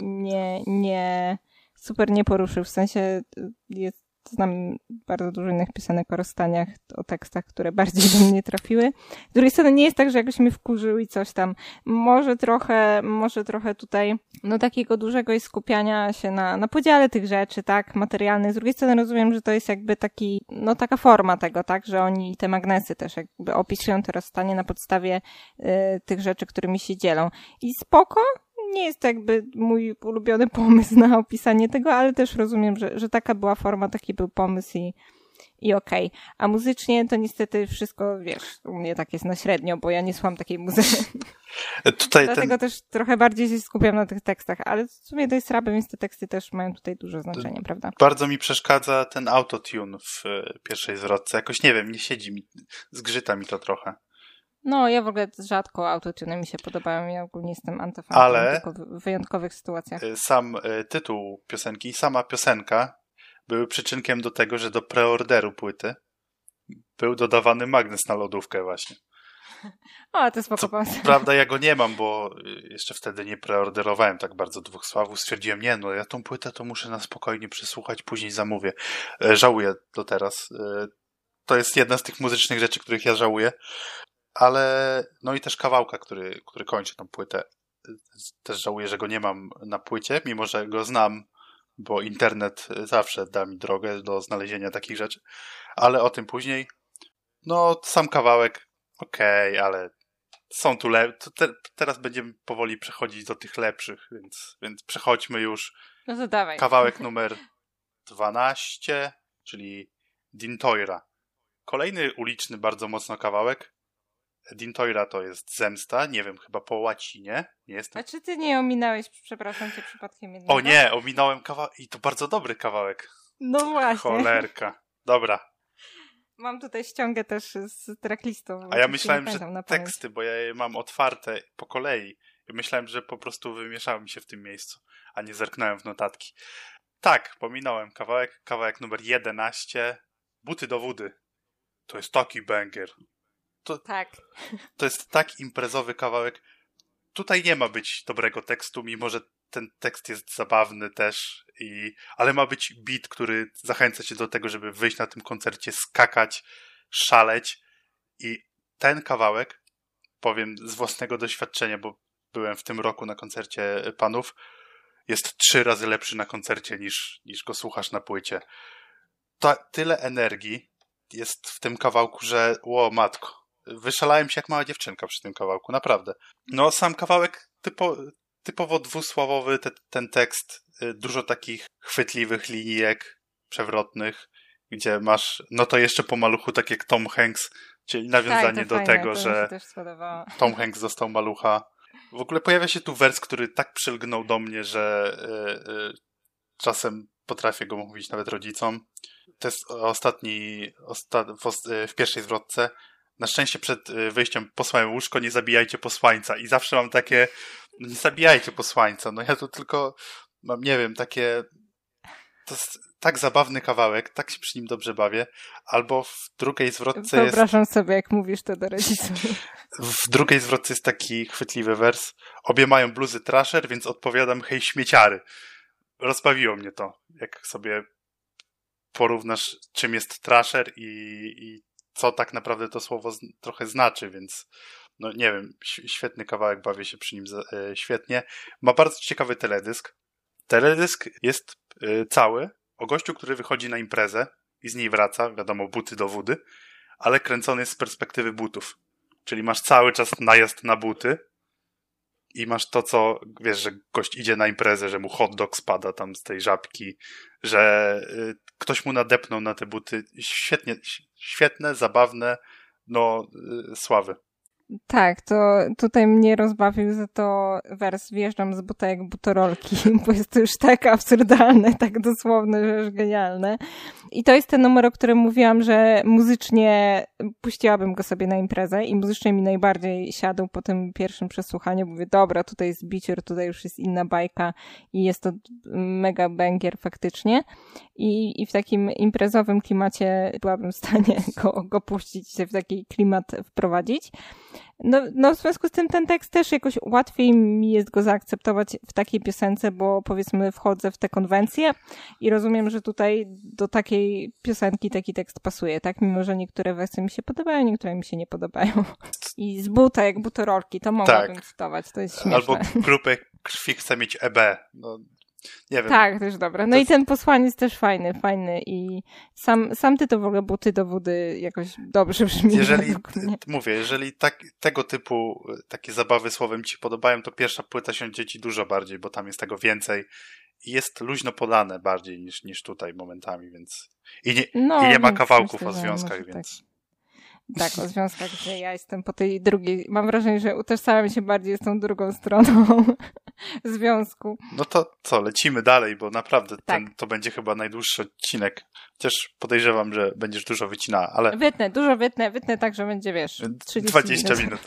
nie, nie super nie poruszył. W sensie jest znam bardzo dużo innych piosenek o rozstaniach, o tekstach, które bardziej do mnie trafiły. Z drugiej strony nie jest tak, że jakoś mnie wkurzył i coś tam. Może trochę, może trochę tutaj, no takiego dużego i skupiania się na, na podziale tych rzeczy, tak, materialnych. Z drugiej strony rozumiem, że to jest jakby taki, no taka forma tego, tak, że oni te magnesy też jakby opisują te rozstanie na podstawie y, tych rzeczy, którymi się dzielą. I spoko, nie jest to jakby mój ulubiony pomysł na opisanie tego, ale też rozumiem, że, że taka była forma, taki był pomysł i, i okej. Okay. A muzycznie to niestety wszystko, wiesz, u mnie tak jest na średnio, bo ja nie słucham takiej muzyki. Tutaj Dlatego ten... też trochę bardziej się skupiam na tych tekstach, ale w sumie to jest rabem, więc te teksty też mają tutaj duże znaczenie, prawda? Bardzo mi przeszkadza ten autotune w e, pierwszej zwrotce. Jakoś nie wiem, nie siedzi mi, zgrzyta mi to trochę. No, ja w ogóle rzadko autotune mi się podobają. Ja ogólnie jestem antyfanem, Ale tylko w wyjątkowych sytuacjach. Y, sam y, tytuł piosenki i sama piosenka były przyczynkiem do tego, że do preorderu płyty był dodawany magnes na lodówkę właśnie. O, to jest spoko Prawda, ja go nie mam, bo y, jeszcze wtedy nie preorderowałem tak bardzo dwóch sławów. Stwierdziłem, nie no, ja tą płytę to muszę na spokojnie przesłuchać, później zamówię. Żałuję to teraz. To jest jedna z tych muzycznych rzeczy, których ja żałuję ale no i też kawałka, który, który kończy tą płytę. Też żałuję, że go nie mam na płycie, mimo że go znam, bo internet zawsze da mi drogę do znalezienia takich rzeczy, ale o tym później. No, sam kawałek, okej, okay, ale są tu le... Te, teraz będziemy powoli przechodzić do tych lepszych, więc, więc przechodźmy już. No to dawaj. Kawałek numer 12, czyli Dintoira. Kolejny uliczny, bardzo mocno kawałek. Dintoira to jest zemsta, nie wiem, chyba po łacinie. Nie jestem... A czy ty nie ominąłeś, przepraszam cię, przypadkiem jednego? O nie, ominąłem kawałek i to bardzo dobry kawałek. No właśnie. Cholerka. Dobra. Mam tutaj ściągę też z tracklistą. A ja myślałem, że teksty, bo ja je mam otwarte po kolei. I myślałem, że po prostu wymieszały mi się w tym miejscu, a nie zerknąłem w notatki. Tak, pominąłem kawałek, kawałek numer 11. Buty do wody. To jest taki banger. To, tak. To jest tak imprezowy kawałek. Tutaj nie ma być dobrego tekstu, mimo że ten tekst jest zabawny też, i, ale ma być beat, który zachęca cię do tego, żeby wyjść na tym koncercie, skakać, szaleć. I ten kawałek, powiem z własnego doświadczenia, bo byłem w tym roku na koncercie panów, jest trzy razy lepszy na koncercie niż, niż go słuchasz na płycie. Ta, tyle energii jest w tym kawałku, że ło matko, wyszalałem się jak mała dziewczynka przy tym kawałku, naprawdę. No, sam kawałek typo, typowo dwusłowowy, te, ten tekst, y, dużo takich chwytliwych linijek przewrotnych, gdzie masz, no to jeszcze po maluchu, tak jak Tom Hanks, czyli nawiązanie tak, do fajne, tego, że Tom Hanks dostał malucha. W ogóle pojawia się tu wers, który tak przylgnął do mnie, że yy, yy, czasem potrafię go mówić nawet rodzicom. To jest ostatni, osta w, w, pierwszej zwrotce na szczęście przed y, wyjściem posłałem łóżko, nie zabijajcie posłańca. I zawsze mam takie, no nie zabijajcie posłańca. No ja tu tylko mam, nie wiem, takie, to jest tak zabawny kawałek, tak się przy nim dobrze bawię. Albo w drugiej zwrotce Wyobrażam jest... sobie, jak mówisz to do rodziców. W drugiej zwrotce jest taki chwytliwy wers. Obie mają bluzy trasher, więc odpowiadam hej śmieciary. Rozbawiło mnie to, jak sobie porównasz, czym jest trasher i, i co tak naprawdę to słowo trochę znaczy, więc no nie wiem, świetny kawałek, bawię się przy nim e, świetnie. Ma bardzo ciekawy teledysk. Teledysk jest e, cały o gościu, który wychodzi na imprezę i z niej wraca, wiadomo, buty do wody, ale kręcony jest z perspektywy butów. Czyli masz cały czas najazd na buty i masz to, co, wiesz, że gość idzie na imprezę, że mu hot dog spada tam z tej żabki, że y, ktoś mu nadepnął na te buty. Świetnie, świetne, zabawne, no, y, sławy. Tak, to tutaj mnie rozbawił za to wers wjeżdżam z buta jak butorolki, bo jest to już tak absurdalne, tak dosłowne, że już genialne. I to jest ten numer, o którym mówiłam, że muzycznie puściłabym go sobie na imprezę i muzycznie mi najbardziej siadł po tym pierwszym przesłuchaniu. Mówię, dobra, tutaj jest bicior, tutaj już jest inna bajka i jest to mega banger faktycznie. I, i w takim imprezowym klimacie byłabym w stanie go, go puścić, w taki klimat wprowadzić. No, no w związku z tym ten tekst też jakoś łatwiej mi jest go zaakceptować w takiej piosence, bo powiedzmy wchodzę w te konwencje i rozumiem, że tutaj do takiej piosenki taki tekst pasuje, tak? Mimo, że niektóre wersje mi się podobają, niektóre mi się nie podobają. I z buta, jak butorolki, to mogłabym tak. cytować, to jest śmieszne. Albo grupę krwi chce mieć EB. No, nie wiem. Tak, też dobre. No to... i ten posłaniec też fajny, fajny i sam, sam tytuł w ogóle buty do wody jakoś dobrze brzmi. Jeżeli, mówię, jeżeli tak, tego typu takie zabawy słowem ci podobają, to pierwsza płyta siądzie ci dużo bardziej, bo tam jest tego więcej i jest luźno podane bardziej niż, niż tutaj momentami, więc i nie, no, i nie ma kawałków myślę, o związkach, więc... Tak. Tak, o związkach, gdzie ja jestem po tej drugiej. Mam wrażenie, że utożsamiam się bardziej z tą drugą stroną związku. No to co, lecimy dalej, bo naprawdę tak. ten, to będzie chyba najdłuższy odcinek. Chociaż podejrzewam, że będziesz dużo wycinała, ale... Wytnę, dużo wytnę, wytnę tak, że będzie, wiesz, 30 20 minut. minut.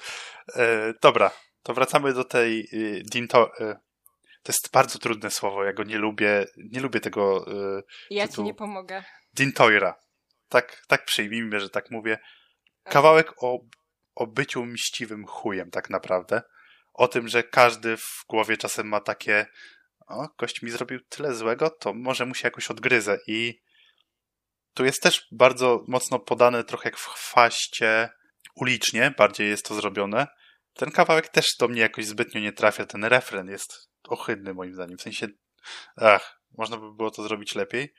E, dobra, to wracamy do tej y, Dinto... Y, to jest bardzo trudne słowo, ja go nie lubię, nie lubię tego y, Ja tytułu. ci nie pomogę. Dintoira. Tak, tak przyjmijmy, że tak mówię. Kawałek o, o byciu mściwym chujem, tak naprawdę. O tym, że każdy w głowie czasem ma takie o, gość mi zrobił tyle złego, to może mu się jakoś odgryzę. I tu jest też bardzo mocno podane, trochę jak w chwaście, ulicznie bardziej jest to zrobione. Ten kawałek też do mnie jakoś zbytnio nie trafia. Ten refren jest ohydny moim zdaniem. W sensie, ach, można by było to zrobić lepiej.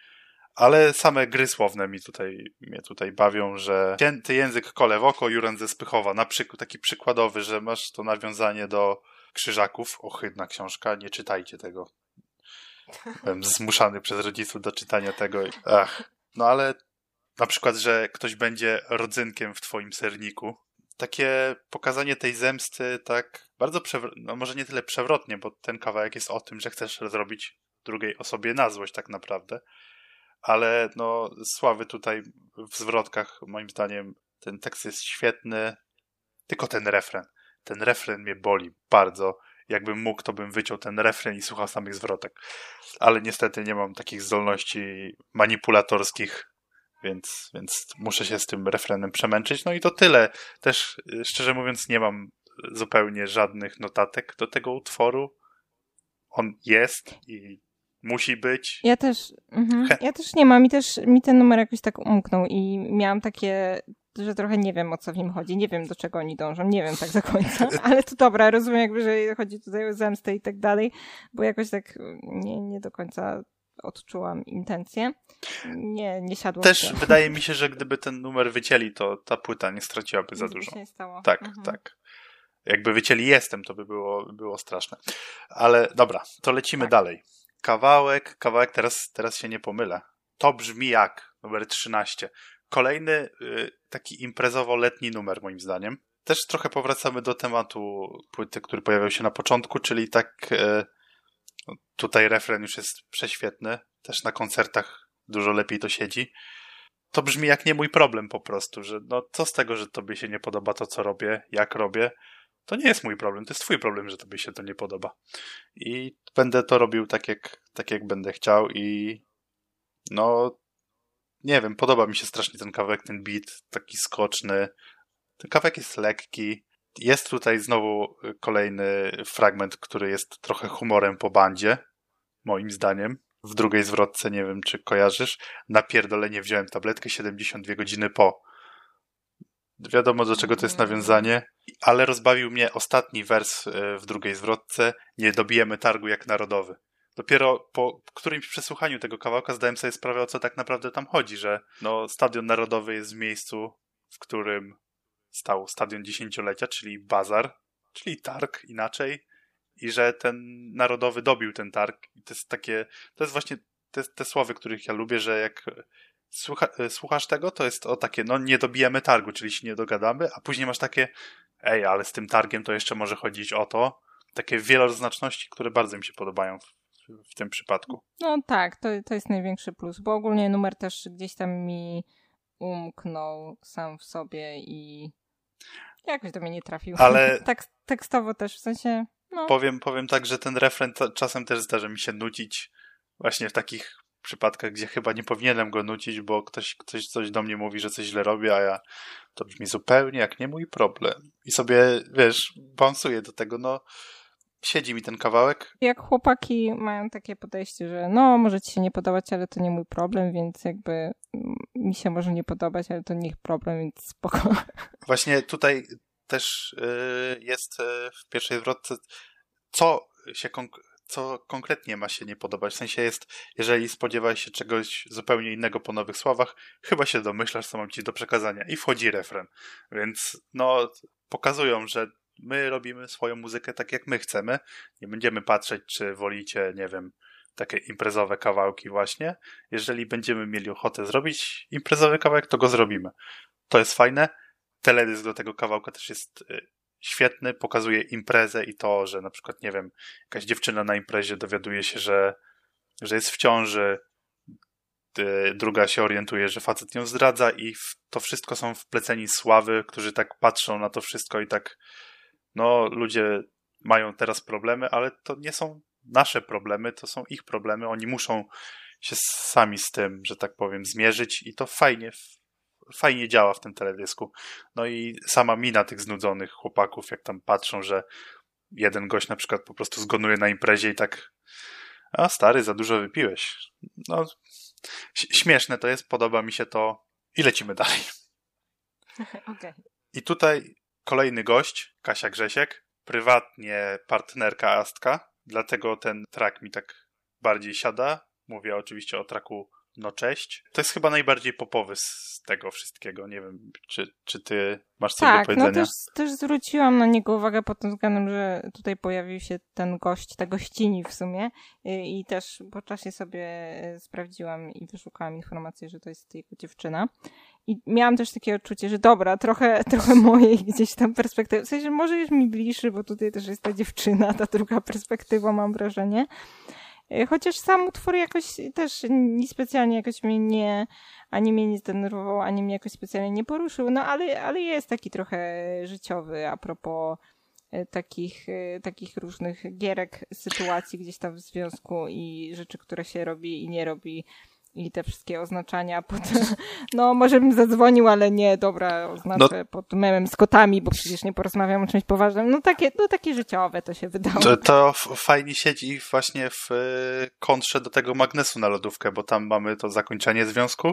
Ale same gry słowne mi tutaj, mnie tutaj bawią, że cięty język kole w oko, Juran ze Spychowa. Na przykład taki przykładowy, że masz to nawiązanie do Krzyżaków. Ohydna książka, nie czytajcie tego. Byłem zmuszany przez rodziców do czytania tego. Ach. No ale na przykład, że ktoś będzie rodzynkiem w twoim serniku. Takie pokazanie tej zemsty tak bardzo, przewr- no może nie tyle przewrotnie, bo ten kawałek jest o tym, że chcesz zrobić drugiej osobie na złość tak naprawdę ale no sławy tutaj w zwrotkach moim zdaniem ten tekst jest świetny, tylko ten refren. Ten refren mnie boli bardzo. Jakbym mógł, to bym wyciął ten refren i słuchał samych zwrotek. Ale niestety nie mam takich zdolności manipulatorskich, więc, więc muszę się z tym refrenem przemęczyć. No i to tyle. Też szczerze mówiąc nie mam zupełnie żadnych notatek do tego utworu. On jest i musi być. Ja też, mhm. ja też nie mam i też mi ten numer jakoś tak umknął i miałam takie, że trochę nie wiem o co w nim chodzi, nie wiem do czego oni dążą, nie wiem tak do końca, ale to dobra, rozumiem jakby, że chodzi tutaj o zemstę i tak dalej, bo jakoś tak nie, nie do końca odczułam intencje. Nie, nie siadło. Też wydaje mi się, że gdyby ten numer wycięli, to ta płyta nie straciłaby za dużo. Się nie stało. Tak, mhm. tak. Jakby wycięli jestem, to by było, było straszne. Ale dobra, to lecimy tak. dalej kawałek, kawałek, teraz, teraz się nie pomylę. To brzmi jak numer 13. Kolejny y, taki imprezowo-letni numer, moim zdaniem. Też trochę powracamy do tematu płyty, który pojawiał się na początku, czyli tak y, tutaj refren już jest prześwietny. Też na koncertach dużo lepiej to siedzi. To brzmi jak nie mój problem po prostu, że no co z tego, że tobie się nie podoba to, co robię, jak robię to nie jest mój problem, to jest twój problem, że tobie się to nie podoba. I będę to robił tak jak, tak jak będę chciał i no nie wiem, podoba mi się strasznie ten kawałek, ten beat, taki skoczny. Ten kawałek jest lekki. Jest tutaj znowu kolejny fragment, który jest trochę humorem po bandzie, moim zdaniem. W drugiej zwrotce, nie wiem czy kojarzysz, na pierdolenie wziąłem tabletkę 72 godziny po. Wiadomo, do czego to jest nawiązanie, ale rozbawił mnie ostatni wers e, w drugiej zwrotce. Nie dobijemy targu jak narodowy. Dopiero po którymś przesłuchaniu tego kawałka zdałem sobie sprawę, o co tak naprawdę tam chodzi, że no, Stadion Narodowy jest w miejscu, w którym stał Stadion Dziesięciolecia, czyli bazar, czyli targ inaczej, i że ten Narodowy dobił ten targ. I to jest takie, to jest właśnie te, te słowy, których ja lubię, że jak słucha, e, słuchasz tego, to jest o takie, no nie dobijemy targu, czyli się nie dogadamy, a później masz takie, ej, ale z tym targiem to jeszcze może chodzić o to. Takie wieloznaczności, które bardzo mi się podobają w, w tym przypadku. No tak, to, to jest największy plus, bo ogólnie numer też gdzieś tam mi umknął sam w sobie i jakoś do mnie nie trafił. Ale tak tekstowo też, w sensie... No. Powiem, powiem tak, że ten refren czasem też zdarza mi się nudzić właśnie w takich przypadkach, gdzie chyba nie powinienem go nucić, bo ktoś, ktoś coś do mnie mówi, że coś źle robię, a ja to brzmi zupełnie jak nie mój problem. I sobie, wiesz, balansuję do tego, no siedzi mi ten kawałek. Jak chłopaki mają takie podejście, że no, może ci się nie podobać, ale to nie mój problem, więc jakby mm, mi się może nie podobać, ale to nie ich problem, więc spoko. Właśnie tutaj też yy, jest yy, w pierwszej zwrotce, co się co konkretnie ma się nie podobać. W sensie jest, jeżeli spodziewałeś się czegoś zupełnie innego po nowych słowach, chyba się domyślasz, co mam ci do przekazania. I wchodzi refren. Więc no, pokazują, że my robimy swoją muzykę tak, jak my chcemy. Nie będziemy patrzeć, czy wolicie, nie wiem, takie imprezowe kawałki właśnie. Jeżeli będziemy mieli ochotę zrobić imprezowy kawałek, to go zrobimy. To jest fajne. Teledysk do tego kawałka też jest y, świetny, pokazuje imprezę i to, że na przykład, nie wiem, jakaś dziewczyna na imprezie dowiaduje się, że, że jest w ciąży, y, druga się orientuje, że facet ją zdradza i to wszystko są wpleceni sławy, którzy tak patrzą na to wszystko i tak no ludzie mają teraz problemy, ale to nie są nasze problemy, to są ich problemy. Oni muszą się sami z tym, że tak powiem, zmierzyć i to fajnie, fajnie działa w tym teledysku. No i sama mina tych znudzonych chłopaków, jak tam patrzą, że jeden gość na przykład po prostu zgonuje na imprezie i tak a stary, za dużo wypiłeś. No, śmieszne to jest, podoba mi się to i lecimy dalej. Okay. I tutaj Kolejny gość, Kasia Grzesiek, prywatnie partnerka Astka, dlatego ten track mi tak bardziej siada. Mówię oczywiście o traku No Cześć. To jest chyba najbardziej popowy z tego wszystkiego. Nie wiem, czy, czy ty masz coś tak, do powiedzenia? Tak, no też, też zwróciłam na niego uwagę pod tym względem, że tutaj pojawił się ten gość, te gościni w sumie i, i też po czasie sobie e, sprawdziłam i wyszukałam informację, że to jest jego dziewczyna. I miałam też takie odczucie, że dobra, trochę, trochę mojej gdzieś tam perspektywy. W sensie może już mi bliższy, bo tutaj też jest ta dziewczyna, ta druga perspektywa, mam wrażenie. E, chociaż sam utwór jakoś też niespecjalnie jakoś mnie nie, ani mnie nie zdenerwował, ani mnie jakoś specjalnie nie poruszył, no ale, ale jest taki trochę życiowy a propos e, takich, e, takich różnych gierek, sytuacji gdzieś tam w związku i rzeczy, które się robi i nie robi i te wszystkie oznaczania pod, no może bym zadzwonił, ale nie, dobra, oznaczę no, pod memem z kotami, bo przecież nie porozmawiam o czymś poważnym. No takie, no takie życiowe to się wydało. To, to fajnie siedzi właśnie w y, kontrze do tego magnesu na lodówkę, bo tam mamy to zakończenie związku,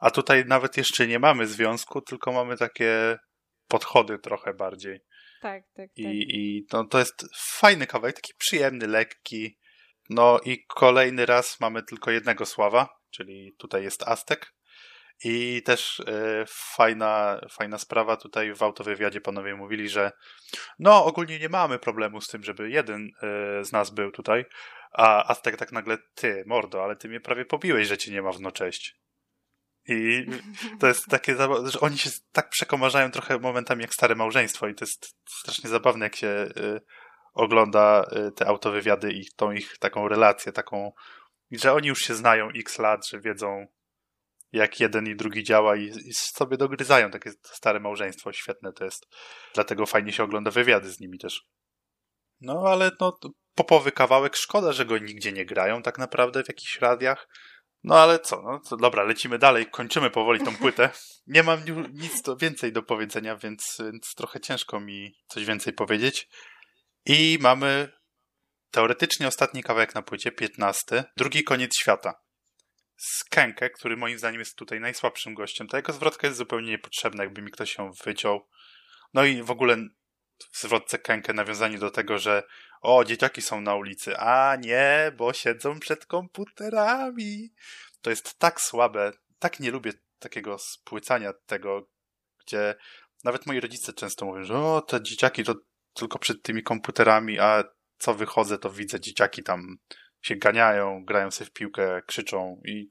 a tutaj nawet jeszcze nie mamy związku, tylko mamy takie podchody trochę bardziej. Tak, tak, tak. I, i no, to jest fajny kawałek, taki przyjemny, lekki. No i kolejny raz mamy tylko jednego sława, czyli tutaj jest Aztek. I też e, fajna, fajna sprawa tutaj w autowywiadzie panowie mówili, że no ogólnie nie mamy problemu z tym, żeby jeden e, z nas był tutaj, a Aztek tak nagle, ty, mordo, ale ty mnie prawie pobiłeś, że cię nie ma w no cześć. I to jest takie, że oni się tak przekomarzają trochę momentami jak stare małżeństwo i to jest strasznie zabawne, jak się e, ogląda te autowywiady i tą ich taką relację, taką i że oni już się znają x lat, że wiedzą jak jeden i drugi działa i, i sobie dogryzają takie stare małżeństwo. Świetne to jest. Dlatego fajnie się ogląda wywiady z nimi też. No ale no, popowy kawałek, szkoda, że go nigdzie nie grają tak naprawdę w jakichś radiach. No ale co, no to dobra, lecimy dalej, kończymy powoli tą płytę. Nie mam nic do, więcej do powiedzenia, więc, więc trochę ciężko mi coś więcej powiedzieć. I mamy Teoretycznie ostatni kawałek na płycie, 15. Drugi koniec świata. Skenkę, który moim zdaniem jest tutaj najsłabszym gościem. Ta jego zwrotka jest zupełnie niepotrzebna, jakby mi ktoś ją wyciął. No i w ogóle w zwrotce Kenkę nawiązanie do tego, że o, dzieciaki są na ulicy. A nie, bo siedzą przed komputerami. To jest tak słabe. Tak nie lubię takiego spłycania tego, gdzie nawet moi rodzice często mówią, że o, te dzieciaki to tylko przed tymi komputerami, a co wychodzę, to widzę dzieciaki tam się ganiają, grają sobie w piłkę, krzyczą i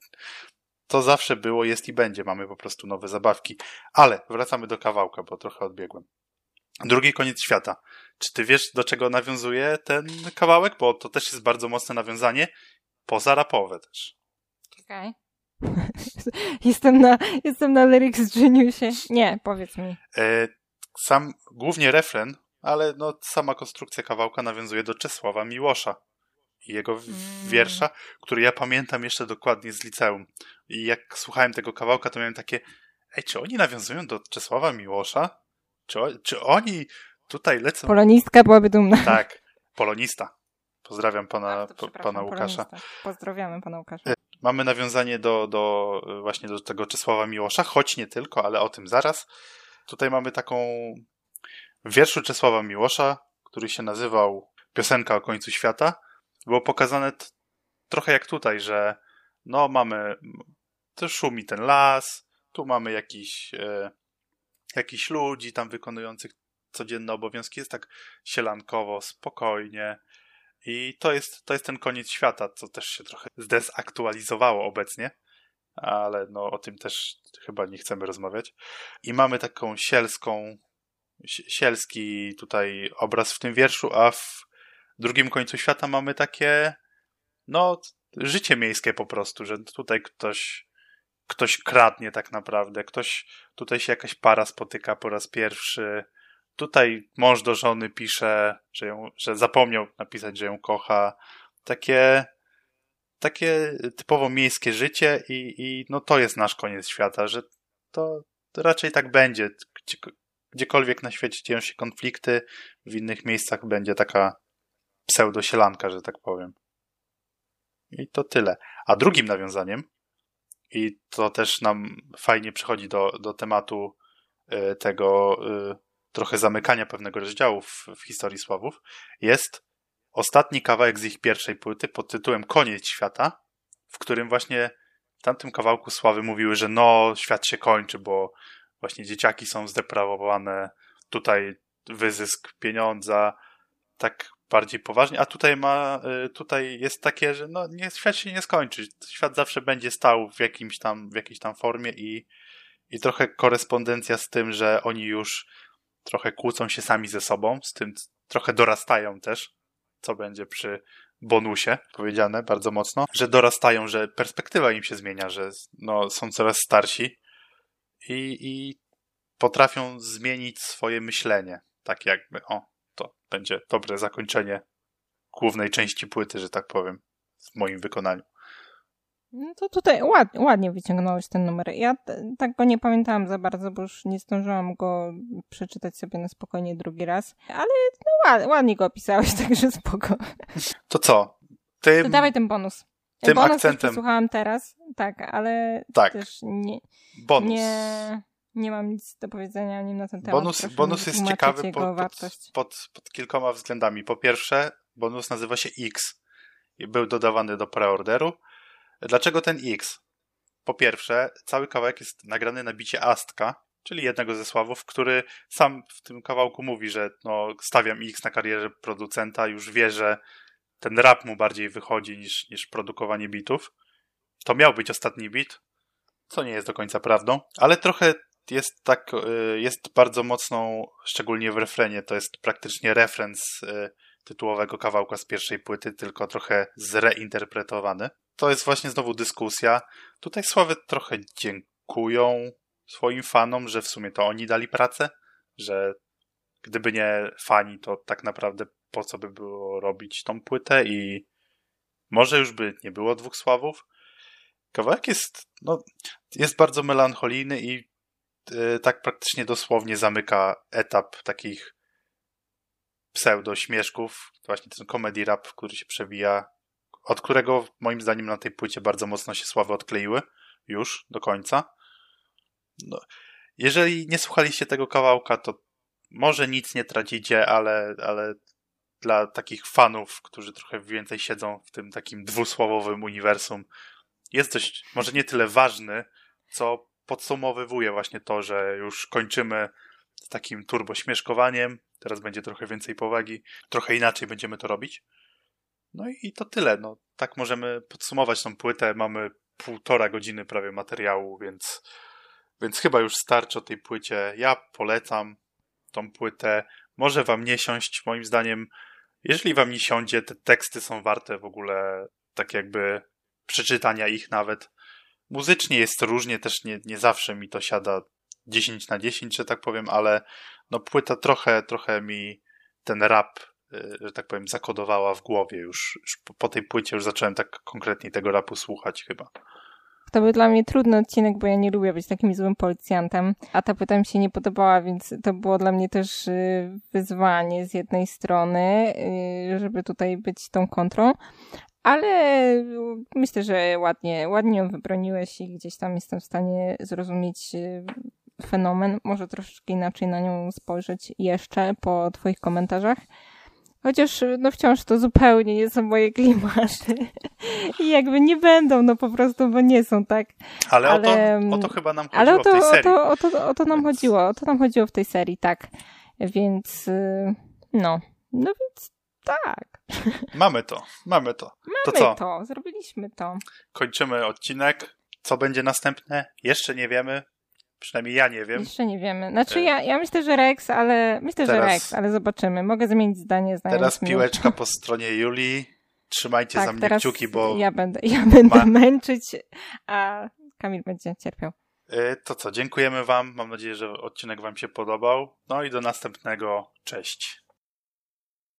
to zawsze było, jest i będzie. Mamy po prostu nowe zabawki. Ale wracamy do kawałka, bo trochę odbiegłem. Drugi koniec świata. Czy ty wiesz, do czego nawiązuje ten kawałek? Bo to też jest bardzo mocne nawiązanie. Poza rapowe też. Okej. Okay. jestem, na, jestem na Lyrics Geniusie. Nie, powiedz mi. E, sam, głównie refren ale no, sama konstrukcja kawałka nawiązuje do Czesława Miłosza. i jego mm. wiersza, który ja pamiętam jeszcze dokładnie z liceum. I jak słuchałem tego kawałka, to miałem takie, ej, czy oni nawiązują do Czesława Miłosza? Czy, czy oni tutaj lecą? Polonistka byłaby dumna. Tak, polonista. Pozdrawiam pana, Ach, pana Łukasza. Polonista. Pozdrawiamy pana Łukasza. E, mamy nawiązanie do, do właśnie do tego Czesława Miłosza, choć nie tylko, ale o tym zaraz. Tutaj mamy taką w wierszu Czesława Miłosza, który się nazywał Piosenka o końcu świata, było pokazane trochę jak tutaj, że no mamy, to szumi ten las, tu mamy jakiś, e, jakiś ludzi tam wykonujących codzienne obowiązki, jest tak sielankowo, spokojnie i to jest, to jest ten koniec świata, co też się trochę zdezaktualizowało obecnie, ale no o tym też chyba nie chcemy rozmawiać. I mamy taką sielską, sielski tutaj obraz w tym wierszu, a w drugim końcu świata mamy takie, no, życie miejskie po prostu, że tutaj ktoś, ktoś kradnie tak naprawdę, ktoś, tutaj się jakaś para spotyka po raz pierwszy, tutaj mąż do żony pisze, że, ją, że zapomniał napisać, że ją kocha, takie, takie typowo miejskie życie i, i no to jest nasz koniec świata, że to, to raczej tak będzie. Gdzie, gdziekolwiek na świecie dzieją się konflikty, w innych miejscach będzie taka pseudosielanka, że tak powiem. I to tyle. A drugim nawiązaniem, i to też nam fajnie przychodzi do, do tematu y, tego y, trochę zamykania pewnego rozdziału w, w historii Sławów, jest ostatni kawałek z ich pierwszej płyty pod tytułem Koniec świata, w którym właśnie w tamtym kawałku Sławy mówiły, że no, świat się kończy, bo właśnie dzieciaki są zdeprawowane, tutaj wyzysk pieniądza, tak bardziej poważnie, a tutaj ma, y, tutaj jest takie, że no, nie, świat się nie skończy. Świat zawsze będzie stał w jakimś tam, w jakiejś tam formie i, i trochę korespondencja z tym, że oni już trochę kłócą się sami ze sobą, z tym trochę dorastają też, co będzie przy bonusie powiedziane bardzo mocno, że dorastają, że perspektywa im się zmienia, że no, są coraz starsi i, i potrafią zmienić swoje myślenie. Tak jakby, o, to będzie dobre zakończenie głównej części płyty, że tak powiem, w moim wykonaniu. No to tutaj ładnie, ładnie wyciągnąłeś ten numer. Ja tak go nie pamiętałam za bardzo, bo już nie zdążyłam go przeczytać sobie na spokojnie drugi raz. Ale no ładnie, ładnie go opisałeś, także spoko. To co? Tym, to dawaj ten bonus. Tym bonus akcentem. słuchałam teraz, tak, ale tak. też nie, bonus. nie, nie mam nic do powiedzenia o nim na ten temat. Bonus, bonus jest ciekawy pod, pod, pod, pod kilkoma względami. Po pierwsze, bonus nazywa się X i był dodawany do preorderu. Dlaczego ten X? Po pierwsze, cały kawałek jest nagrany na bicie Astka, czyli jednego ze sławów, który sam w tym kawałku mówi, że no, stawiam X na karierze producenta, już wie, że ten rap mu bardziej wychodzi niż, niż produkowanie bitów. To miał być ostatni bit, co nie jest do końca prawdą, ale trochę jest tak, y, jest bardzo mocną, szczególnie w refrenie, to jest praktycznie refren z y, tytułowego kawałka z pierwszej płyty, tylko trochę zreinterpretowany. To jest właśnie znowu dyskusja. Tutaj Sławy trochę dziękują swoim fanom, że w sumie to oni dali pracę, że gdyby nie fani, to tak naprawdę po co by było robić tą płytę i może już by nie było dwóch Sławów. Kawałek jest, no, jest bardzo melancholijny i yy, tak praktycznie dosłownie zamyka etap takich pseudo-śmieszków, właśnie ten comedy rap, który się przewija, od którego moim zdaniem na tej płycie bardzo mocno się sławy odkleiły, już do końca. No, jeżeli nie słuchaliście tego kawałka, to może nic nie tracicie, ale, ale dla takich fanów, którzy trochę więcej siedzą w tym takim dwusłowowym uniwersum, jest dość, może nie tyle ważny, co podsumowywuje właśnie to, że już kończymy z takim turbośmieszkowaniem, teraz będzie trochę więcej powagi, trochę inaczej będziemy to robić. No i to tyle. No, tak możemy podsumować tą płytę. Mamy półtora godziny prawie materiału, więc, więc chyba już starczy o tej płycie. Ja polecam tą płytę. Może wam nie siąść, moim zdaniem. Jeżeli wam nie siądzie, te teksty są warte w ogóle tak jakby przeczytania ich nawet. Muzycznie jest różnie, też nie, nie zawsze mi to siada 10 na 10, że tak powiem, ale no płyta trochę, trochę mi ten rap y, że tak powiem, zakodowała w głowie już, już po tej płycie już zacząłem tak konkretnie tego rapu słuchać chyba. To był dla mnie trudny odcinek, bo ja nie lubię być takim złym policjantem, a ta płyta mi się nie podobała, więc to było dla mnie też y, wyzwanie z jednej strony, y, żeby tutaj być tą kontrą, ale myślę, że ładnie, ładnie ją wybroniłeś i gdzieś tam jestem w stanie zrozumieć y, fenomen, może troszeczkę inaczej na nią spojrzeć jeszcze po twoich komentarzach. Chociaż no wciąż to zupełnie nie są moje klimaty. I jakby nie będą, no po prostu, bo nie są, tak? Ale, ale o, to, mm, o to chyba nam chodziło ale o to, w tej serii. O to, o to, o to nam więc... chodziło, o to nam chodziło w tej serii, tak. Więc y, no, no więc tak. Mamy to, mamy to. Mamy to, to, zrobiliśmy to. Kończymy odcinek. Co będzie następne? Jeszcze nie wiemy. Przynajmniej ja nie wiem. Jeszcze nie wiemy. Znaczy ja, ja myślę, że Rex, ale myślę, teraz, że Rex, ale zobaczymy. Mogę zmienić zdanie. Teraz piłeczka po stronie Julii. Trzymajcie tak, za mnie kciuki, bo... Ja będę, ja będę ma... męczyć, a Kamil będzie cierpiał. Y, to co, dziękujemy wam. Mam nadzieję, że odcinek wam się podobał. No i do następnego. Cześć.